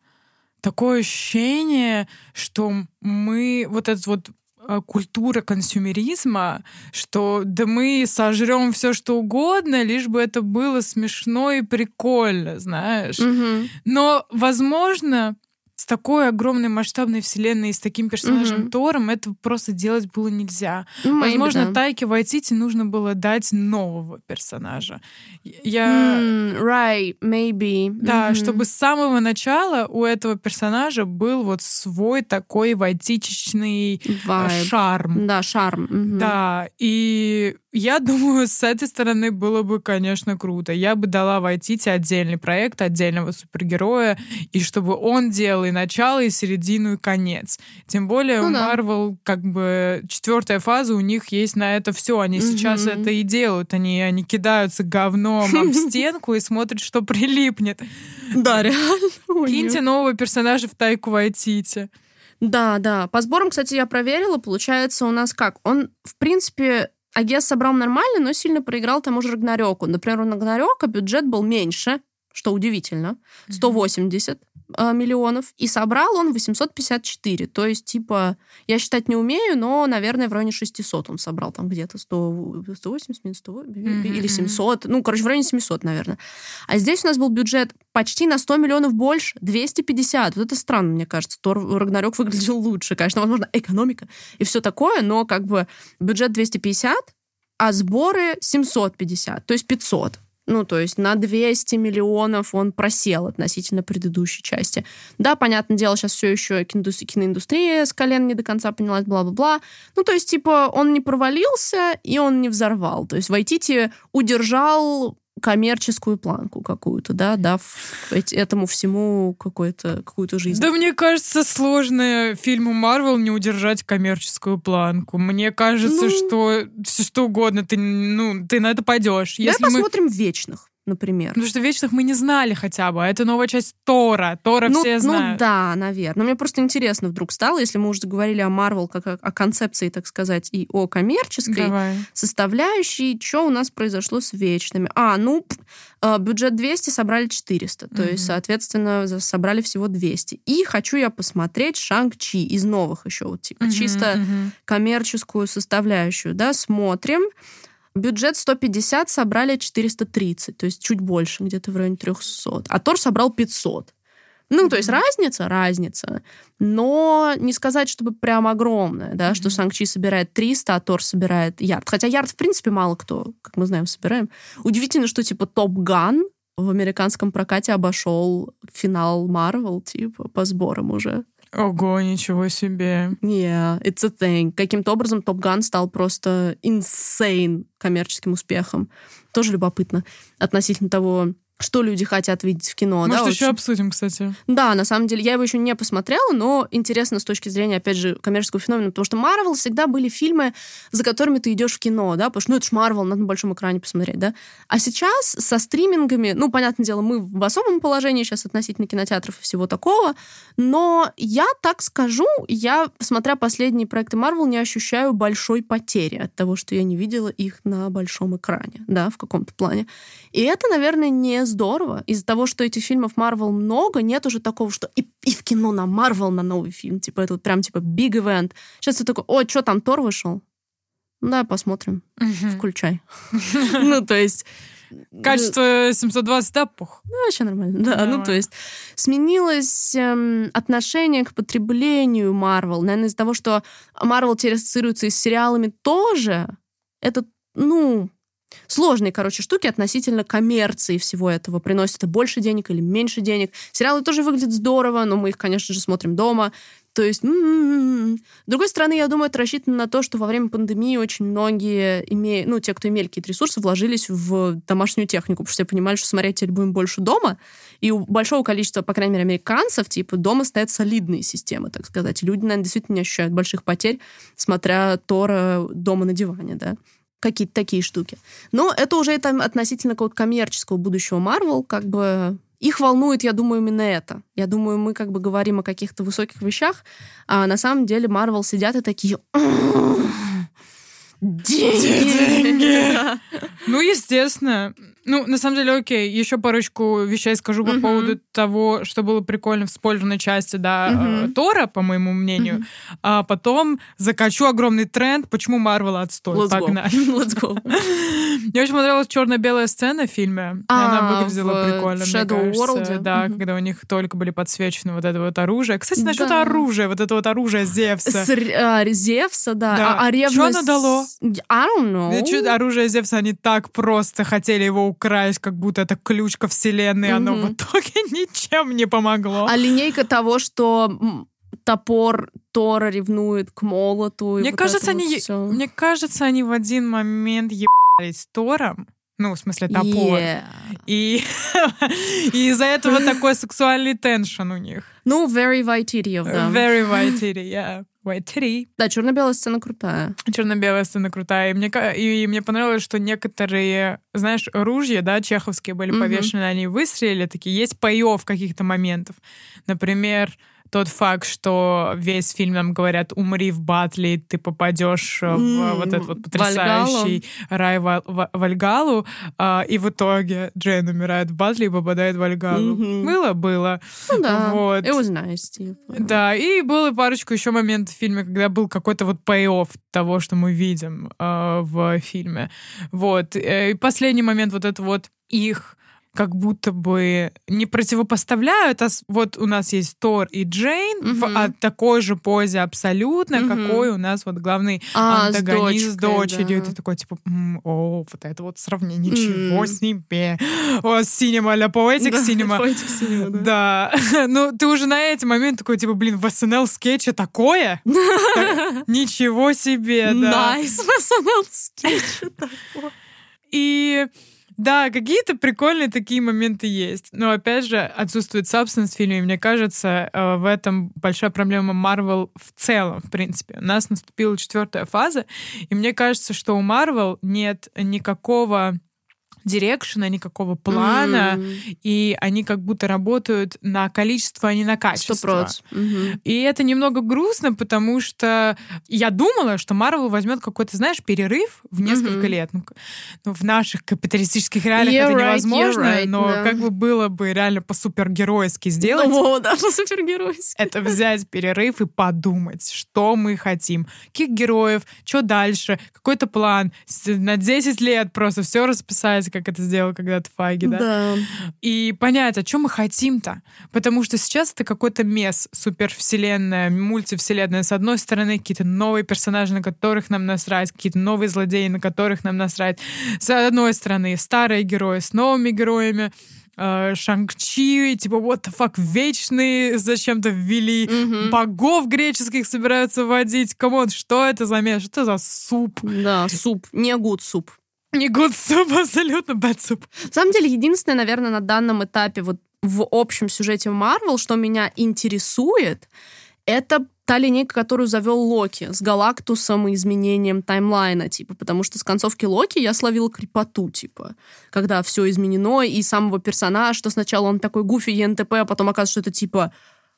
Speaker 1: такое ощущение, что мы вот этот вот а, культура консюмеризма, что да мы сожрем все что угодно, лишь бы это было смешно и прикольно, знаешь.
Speaker 2: Угу.
Speaker 1: Но, возможно, с такой огромной масштабной вселенной и с таким персонажем
Speaker 2: Мгм.
Speaker 1: Тором это просто делать было нельзя.
Speaker 2: Ну,
Speaker 1: Возможно,
Speaker 2: да.
Speaker 1: Тайке Вайтити нужно было дать нового персонажа. Я...
Speaker 2: М, right, maybe.
Speaker 1: Да,
Speaker 2: Мгм.
Speaker 1: чтобы с самого начала у этого персонажа был вот свой такой вайтичечный э,
Speaker 2: Vibe.
Speaker 1: шарм.
Speaker 2: Да, шарм. Мгм.
Speaker 1: Да, и я думаю, с этой стороны было бы, конечно, круто. Я бы дала Вайтити отдельный проект, отдельного супергероя, и чтобы он делал и начало, и середину, и конец. Тем более
Speaker 2: Ну
Speaker 1: у
Speaker 2: да.
Speaker 1: Марвел как бы четвертая фаза, у них есть на это все. Они
Speaker 2: Мгм.
Speaker 1: сейчас это и делают. Они, они кидаются говном об (laughs) стенку и смотрят, что прилипнет.
Speaker 2: Да, реально.
Speaker 1: Киньте нового персонажа в Тайку Вайтити.
Speaker 2: Да, да. По сборам, кстати, я проверила. Получается, у нас как? Он, в принципе, Агес собрал нормально, но сильно проиграл тому же Рагнарёку. Например, у Рагнарёка бюджет был меньше, что удивительно, 180 э, миллионов, и собрал он 854. То есть, типа, я считать не умею, но, наверное, в районе 600 он собрал там где-то 100, 180 минус 100
Speaker 1: Мгм,
Speaker 2: или
Speaker 1: мгм.
Speaker 2: 700. Ну, короче, в районе 700, наверное. А здесь у нас был бюджет почти на 100 миллионов больше, 250. Вот это странно, мне кажется. Тор Рагнарёк выглядел лучше. Конечно, возможно, экономика и все такое, но как бы бюджет 250, а сборы 750, то есть 500. Ну, то есть на 200 миллионов он просел относительно предыдущей части. Да, понятное дело, сейчас все еще киноиндустрия, с колен не до конца поднялась, бла-бла-бла. Ну, то есть, типа, он не провалился, и он не взорвал. То есть Вайтити удержал коммерческую планку какую-то, да, дав этому всему какую-то жизнь.
Speaker 1: Да мне кажется, сложно фильму Марвел не удержать коммерческую планку. Мне кажется,
Speaker 2: Ну.
Speaker 1: что все что угодно, ты, ну, ты на это пойдешь.
Speaker 2: Давай
Speaker 1: Если мы...
Speaker 2: посмотрим «Вечных», например.
Speaker 1: Потому что вечных мы не знали хотя бы. А это новая часть Тора. Тора
Speaker 2: ну,
Speaker 1: все
Speaker 2: ну
Speaker 1: знают.
Speaker 2: да, наверное. Но мне просто интересно вдруг стало, если мы уже говорили о Марвел как о, о концепции, так сказать, и о коммерческой
Speaker 1: Давай.
Speaker 2: составляющей, что у нас произошло с вечными. А, ну, э, бюджет 200, собрали 400. То
Speaker 1: Мгм.
Speaker 2: есть, соответственно, собрали всего 200. И хочу я посмотреть Шанг-Чи из новых еще, вот, типа,
Speaker 1: Мгм,
Speaker 2: чисто
Speaker 1: мгм.
Speaker 2: коммерческую составляющую, да, смотрим. Бюджет 150, собрали 430, то есть чуть больше, где-то в районе 300. А Тор собрал 500. Ну, то есть разница, разница, но не сказать, чтобы прям огромная, да, что
Speaker 1: Мгм.
Speaker 2: Санкчи собирает 300, а Тор собирает ярд. Хотя ярд, в принципе, мало кто, как мы знаем, собираем. Удивительно, что, типа, Топ Ган в американском прокате обошел финал Марвел, типа, по сборам уже.
Speaker 1: Ого, ничего себе.
Speaker 2: Yeah, it's a thing. Каким-то образом Топ Ган стал просто insane коммерческим успехом. Тоже любопытно относительно того, что люди хотят видеть в кино.
Speaker 1: Может,
Speaker 2: да,
Speaker 1: еще
Speaker 2: очень.
Speaker 1: обсудим, кстати.
Speaker 2: Да, на самом деле, я его еще не посмотрела, но интересно с точки зрения, опять же, коммерческого феномена, потому что Марвел всегда были фильмы, за которыми ты идешь в кино, да, потому что, ну, это ж Марвел, надо на большом экране посмотреть, да. А сейчас со стримингами, ну, понятное дело, мы в особом положении сейчас относительно кинотеатров и всего такого, но я так скажу, я, смотря последние проекты Марвел, не ощущаю большой потери от того, что я не видела их на большом экране, да, в каком-то плане. И это, наверное, не здорово. Из-за того, что этих фильмов Марвел много, нет уже такого, что и, и в кино на Марвел на новый фильм. Типа это вот прям типа big event. Сейчас ты такой, о, что там, Тор вышел? Ну, Да, посмотрим. Включай. (laughs) Ну, то есть...
Speaker 1: Качество 720 да, пух.
Speaker 2: Ну, вообще нормально, да. Ну, то есть сменилось эм, отношение к потреблению Марвел. Наверное, из-за того, что Марвел теперь ассоциируется и с сериалами тоже. Это, ну, сложные, короче, штуки относительно коммерции всего этого. Приносит это больше денег или меньше денег. Сериалы тоже выглядят здорово, но мы их, конечно же, смотрим дома. То есть, м-м-м. с другой стороны, я думаю, это рассчитано на то, что во время пандемии очень многие, имея, ну, те, кто имели какие-то ресурсы, вложились в домашнюю технику, потому что все понимали, что смотреть теперь будем больше дома, и у большого количества, по крайней мере, американцев, типа, дома стоят солидные системы, так сказать. Люди, наверное, действительно не ощущают больших потерь, смотря Тора дома на диване, да какие-то такие штуки. Но это уже это относительно какого-то коммерческого будущего Марвел, как бы их волнует, я думаю, именно это. Я думаю, мы как бы говорим о каких-то высоких вещах, а на самом деле Марвел сидят и такие... Деньги! (laughs)
Speaker 1: Ну, естественно. Ну, на самом деле, окей, еще парочку вещей скажу по поводу того, что было прикольно в спойлерной части, да, э, Тора, по моему мнению. А потом закачу огромный тренд, почему Марвел отстой. Погнали.
Speaker 2: Let's go. (laughs) (laughs)
Speaker 1: Мне очень понравилась черно-белая сцена в фильме.
Speaker 2: А,
Speaker 1: Она выглядела
Speaker 2: в
Speaker 1: прикольно,
Speaker 2: Shadow. World?
Speaker 1: Да, когда у них только были подсвечены вот это вот оружие. Кстати, насчет оружия, вот это вот оружие Зевса.
Speaker 2: А, Зевса, да.
Speaker 1: Да.
Speaker 2: А, а ревность...
Speaker 1: оно дало?
Speaker 2: I don't know.
Speaker 1: Да чё, оружие Зевса, они так просто хотели его украсть, как будто это ключ ко вселенной. Оно
Speaker 2: Мгм.
Speaker 1: в итоге (laughs) ничем не помогло.
Speaker 2: А линейка того, что топор Тора ревнует к молоту. и
Speaker 1: Мне
Speaker 2: вот
Speaker 1: кажется,
Speaker 2: вот
Speaker 1: они,
Speaker 2: всё.
Speaker 1: мне кажется, они в один момент ебались Тором. Ну, в смысле, топор.
Speaker 2: Yeah.
Speaker 1: И, (laughs) и из-за этого такой сексуальный теншн у них.
Speaker 2: Ну, very Вайтирьев, да.
Speaker 1: Very titty, yeah. White titty.
Speaker 2: Да, черно-белая сцена крутая.
Speaker 1: Черно-белая сцена крутая. И мне, и мне понравилось, что некоторые, знаешь, ружья, да, чеховские были
Speaker 2: Мгм.
Speaker 1: повешены, они выстрелили, такие, есть паёв каких-то моментов. Например, тот факт, что весь фильм нам говорят «умри в батле, ты попадешь в
Speaker 2: М,
Speaker 1: вот этот вот
Speaker 2: Вальгалу.
Speaker 1: потрясающий рай Ва- Ва- Вальгалу», а, и в итоге Джейн умирает в батле и попадает в Вальгалу.
Speaker 2: Мгм.
Speaker 1: Было, было.
Speaker 2: Ну да,
Speaker 1: Вот.
Speaker 2: it was nice, типа.
Speaker 1: Да, и было парочку еще моментов в фильме, когда был какой-то вот пей-офф того, что мы видим э, в фильме. Вот. Э, И последний момент вот это вот их как будто бы не противопоставляют, а с- вот у нас есть Тор и Джейн в
Speaker 2: Мгм.
Speaker 1: а, такой же позе абсолютно,
Speaker 2: Мгм.
Speaker 1: какой у нас вот главный
Speaker 2: А, с
Speaker 1: антагонист с
Speaker 2: дочкой,
Speaker 1: дочерью.
Speaker 2: да.
Speaker 1: Ты такой, типа, «М, о, вот это вот сравнение, ничего себе. О, синема ля поэтик, синема.
Speaker 2: Да. (laughs)
Speaker 1: Ну, ты уже на эти моменты такой, типа, блин, в СНЛ скетче такое? Так, (laughs) Ничего себе, да.
Speaker 2: Nice, в SNL скетче такое.
Speaker 1: И да, какие-то прикольные такие моменты есть. Но опять же, отсутствует substance в фильме. И мне кажется, э, в этом большая проблема Марвел в целом, в принципе. У нас наступила четвертая фаза, и мне кажется, что у Марвел нет никакого дирекшена, никакого плана,
Speaker 2: М,
Speaker 1: и они как будто работают на количество, а не на качество.
Speaker 2: проц. Мгм.
Speaker 1: И это немного грустно, потому что я думала, что Марвел возьмет какой-то, знаешь, перерыв в несколько
Speaker 2: Мгм.
Speaker 1: лет. Ну, ну, в наших капиталистических реалиях
Speaker 2: You're
Speaker 1: это
Speaker 2: right,
Speaker 1: невозможно,
Speaker 2: right,
Speaker 1: но
Speaker 2: да.
Speaker 1: как бы было бы реально по-супергеройски сделать,
Speaker 2: Ну, да, (laughs) супергеройский.
Speaker 1: это взять перерыв и подумать, что мы хотим, каких героев, что дальше, какой-то план, на 10 лет просто все расписать, как это сделал когда-то Файги, да?
Speaker 2: Да.
Speaker 1: и понять, о чем мы хотим-то. Потому что сейчас это какой-то мес, супервселенная, мультивселенная. С одной стороны, какие-то новые персонажи, на которых нам насрать, какие-то новые злодеи, на которых нам насрать. С одной стороны, старые герои с новыми героями. э, Шанг-Чи, типа, what the fuck, вечные зачем-то ввели.
Speaker 2: Мгм.
Speaker 1: Богов греческих собираются вводить. Come on, что это за mash? Что это за суп?
Speaker 2: Да, суп. Не good soup.
Speaker 1: Не good (laughs) soup, абсолютно bad soup.
Speaker 2: На самом деле, единственное, наверное, на данном этапе вот в общем сюжете Марвел, что меня интересует, это та линейка, которую завел Локи с Галактусом и изменением таймлайна, типа, потому что с концовки Локи я словила крипоту, типа, когда все изменено, и самого персонажа, что сначала он такой гуфи ЕНТП, а потом оказывается, что это, типа,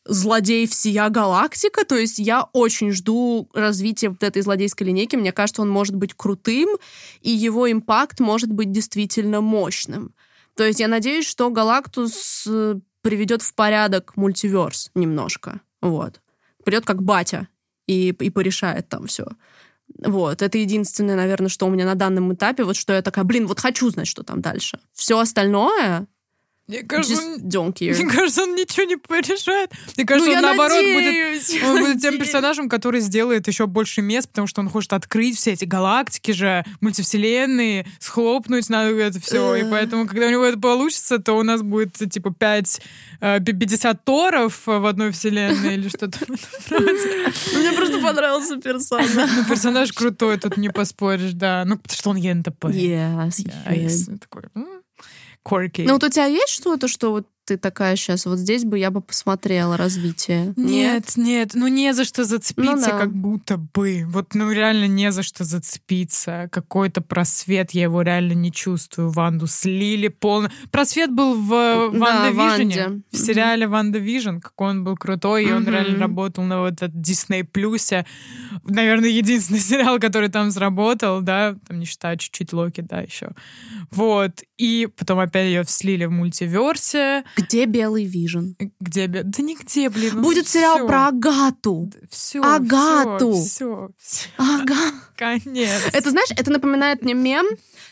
Speaker 2: злодей всея галактика, то есть я очень жду развития вот этой злодейской линейки, мне кажется, он может быть крутым, и его импакт может быть действительно мощным. То есть я надеюсь, что Галактус э, приведет в порядок мультиверс немножко, вот придет как батя и, и порешает там все. Вот, это единственное, наверное, что у меня на данном этапе, вот что я такая, блин, вот хочу знать, что там дальше. Все остальное,
Speaker 1: мне кажется,
Speaker 2: Just don't care.
Speaker 1: Мне кажется, он ничего не порешает. Мне кажется,
Speaker 2: ну,
Speaker 1: он наоборот
Speaker 2: надеюсь,
Speaker 1: будет, он будет тем персонажем, который сделает еще больше мест, потому что он хочет открыть все эти галактики же, мультивселенные, схлопнуть на это все. И поэтому, когда у него это получится, то у нас будет типа 5 50 торов в одной вселенной или что-то.
Speaker 2: Мне просто понравился персонаж.
Speaker 1: Ну, персонаж крутой, тут не поспоришь, да. Ну, потому что он ENTP.
Speaker 2: Yes,
Speaker 1: yes. Такой, quirky.
Speaker 2: Ну, вот у тебя есть что-то, что вот ты такая сейчас, вот здесь бы я бы посмотрела развитие.
Speaker 1: Нет, нет, нет ну не за что зацепиться,
Speaker 2: Ну да.
Speaker 1: как будто бы. Вот, ну реально не за что зацепиться. Какой-то просвет, я его реально не чувствую. Ванду слили полно. Просвет был в
Speaker 2: Да,
Speaker 1: Ванда Вижне,
Speaker 2: Ванде.
Speaker 1: в сериале Ванда Вижн, какой он был крутой, и он реально работал на вот этот Дисней Плюсе. Наверное, единственный (laughs) сериал, который там сработал, да, там не считая чуть-чуть Локи, да, еще. Вот. И потом опять ее слили в мультиверсе,
Speaker 2: Где белый вижен?
Speaker 1: где... бе- Да нигде, блин. ну
Speaker 2: Будет сериал
Speaker 1: всё.
Speaker 2: про Агату.
Speaker 1: Все,
Speaker 2: Агату.
Speaker 1: Все, все,
Speaker 2: Ага.
Speaker 1: конец.
Speaker 2: Это, знаешь, это напоминает мне мем,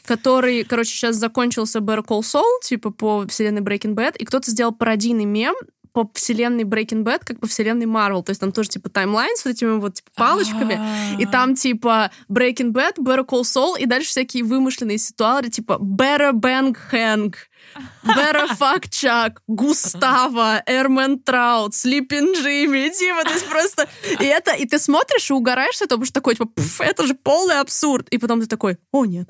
Speaker 2: который, короче, сейчас закончился Better Call Saul, типа по вселенной Breaking Bad, и кто-то сделал пародийный мем по вселенной Breaking Bad, как по вселенной Marvel. То есть там тоже, типа, таймлайн с вот этими вот типа, палочками. И там, типа, Breaking Bad, Better Call Saul, и дальше всякие вымышленные ситуации, типа Better Bang Hank, Fuck Chuck, Густава, Эрмен Траут, Sleeping Jimmy, типа, то есть просто... И это, и ты смотришь и угораешь с этого, потому что такой, типа, «Пф, это же полный абсурд. И потом ты такой, о, нет.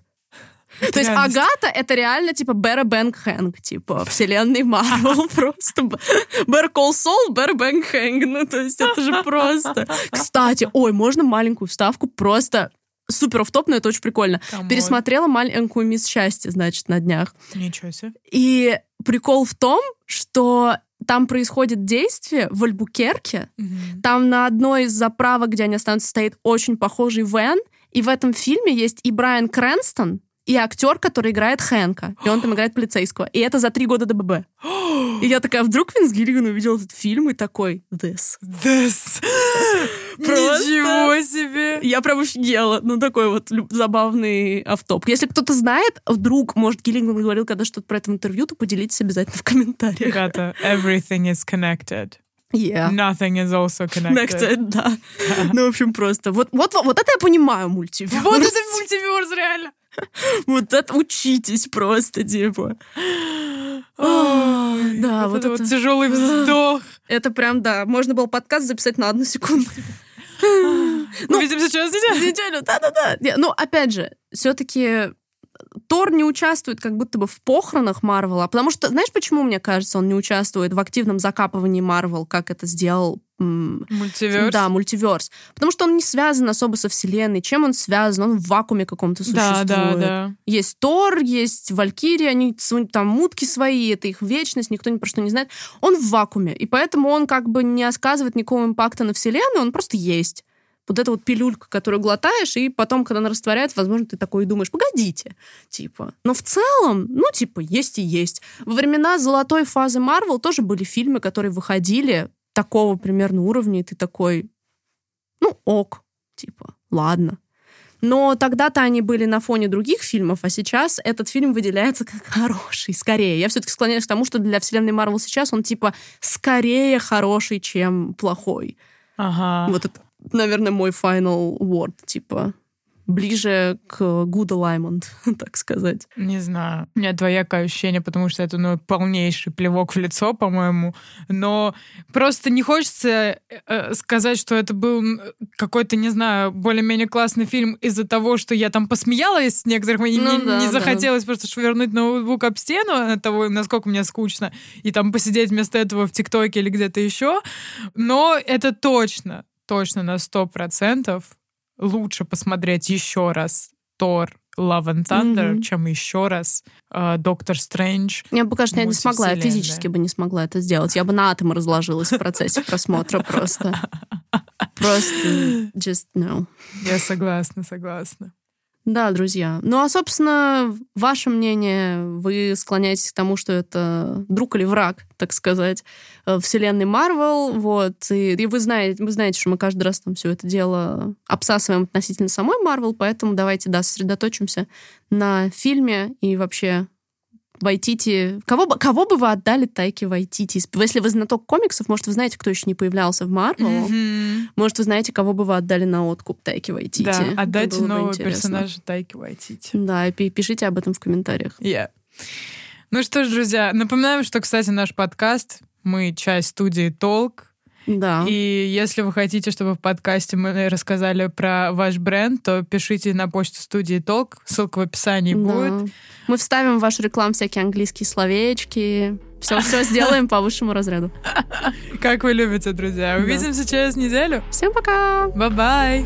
Speaker 2: То есть
Speaker 1: реальность.
Speaker 2: Агата — это реально, типа, Better Bang Hank, типа, вселенной Марвел (laughs) просто. Better Call Saul, Better Bang Hank. Ну, то есть это же просто... Кстати, ой, можно маленькую вставку? Просто супер офф но это очень прикольно.
Speaker 1: Come on.
Speaker 2: Пересмотрела маленькую мисс счастье, значит, на днях.
Speaker 1: Ничего себе.
Speaker 2: И прикол в том, что там происходит действие в Альбукерке.
Speaker 1: Мгм.
Speaker 2: Там на одной из заправок, где они останутся, стоит очень похожий van. И в этом фильме есть и Брайан Крэнстон, и актер, который играет Хэнка. И он там играет полицейского. И это за три года до ББ. И я такая, вдруг Винс Гиллиган увидел этот фильм и такой, this.
Speaker 1: This. (laughs)
Speaker 2: Просто.
Speaker 1: Ничего себе.
Speaker 2: Я прям офигела. Ну, такой вот забавный оффтоп. Если кто-то знает, вдруг, может, Гиллиган говорил когда что-то про это в интервью, то поделитесь обязательно в комментариях.
Speaker 1: Ребята, everything is connected.
Speaker 2: Yeah.
Speaker 1: Nothing is also connected.
Speaker 2: Next, да. (laughs) Ну, в общем, просто. Вот, вот, вот это я понимаю мультиверс.
Speaker 1: Вот это мультиверс, реально. (laughs)
Speaker 2: Вот это учитесь просто, типа.
Speaker 1: Ой,
Speaker 2: да,
Speaker 1: вот
Speaker 2: вот
Speaker 1: это вот тяжелый вздох.
Speaker 2: Это прям, да, можно было подкаст записать на одну секунду. (laughs)
Speaker 1: Мы видимся через неделю.
Speaker 2: Неделю, да-да-да. Ну, опять же, все-таки Тор не участвует как будто бы в похоронах Марвела, потому что, знаешь, почему, мне кажется, он не участвует в активном закапывании Марвел, как это сделал
Speaker 1: Мультиверс.
Speaker 2: Да, мультиверс. Потому что он не связан особо со вселенной. Чем он связан? Он в вакууме каком-то
Speaker 1: Да,
Speaker 2: существует.
Speaker 1: да, да.
Speaker 2: Есть Тор, есть Валькирия, они там мутки свои, это их вечность, никто ни про что не знает. Он в вакууме, и поэтому он как бы не оказывает никакого импакта на вселенную, он просто есть. Вот эта вот пилюлька, которую глотаешь, и потом, когда она растворяется, возможно, ты такой думаешь, погодите, типа. Но в целом, ну, типа, есть и есть. Во времена золотой фазы Марвел тоже были фильмы, которые выходили такого примерно уровня, и ты такой, ну, ок, типа, ладно. Но тогда-то они были на фоне других фильмов, а сейчас этот фильм выделяется как (laughs) хороший, скорее. Я все-таки склоняюсь к тому, что для вселенной Марвел сейчас он типа скорее хороший, чем плохой.
Speaker 1: Ага.
Speaker 2: Вот это, наверное, мой final word, типа ближе к Гуда Лаймонд, (laughs) так сказать.
Speaker 1: Не знаю. У меня двоякое ощущение, потому что это ну, полнейший плевок в лицо, по-моему. Но просто не хочется э, сказать, что это был какой-то, не знаю, более-менее классный фильм из-за того, что я там посмеялась с некоторых, и ну, мне да, не захотелось да. просто швырнуть ноутбук об стену от того, насколько мне скучно, и там посидеть вместо этого в ТикТоке или где-то еще. Но это точно, точно на сто процентов лучше посмотреть еще раз Тор Love and Thunder, mm-hmm. чем еще раз Доктор uh, Стрэндж.
Speaker 2: Я бы, конечно, я не смогла, я физически бы не смогла это сделать. Я бы на атомы разложилась в процессе (laughs) просмотра просто. Просто just no.
Speaker 1: Я согласна, согласна.
Speaker 2: Да, друзья. Ну а, собственно, ваше мнение, вы склоняетесь к тому, что это друг или враг, так сказать, э, вселенной Марвел, вот, и, и вы, знаете, вы знаете, что мы каждый раз там все это дело обсасываем относительно самой Марвел, поэтому давайте, да, сосредоточимся на фильме и вообще Вайтити... Кого бы, кого бы вы отдали Тайке Вайтити? Если вы знаток комиксов, может, вы знаете, кто еще не появлялся в Марвел. Mm-hmm. Может, вы знаете, кого бы вы отдали на откуп Тайки Вайтити.
Speaker 1: Да, отдайте нового персонажа Тайки Вайтити.
Speaker 2: Да, и пишите об этом в комментариях.
Speaker 1: Yeah. Ну что ж, друзья, напоминаем, что, кстати, наш подкаст, мы часть студии «Толк»,
Speaker 2: да.
Speaker 1: И если вы хотите, чтобы в подкасте мы рассказали про ваш бренд, то пишите на почту студии Толк. Ссылка в описании да. будет.
Speaker 2: Мы вставим в вашу рекламу всякие английские словечки. Все, все (laughs) сделаем по высшему разряду.
Speaker 1: Как вы любите, друзья. Увидимся через неделю.
Speaker 2: Всем пока.
Speaker 1: Bye-bye.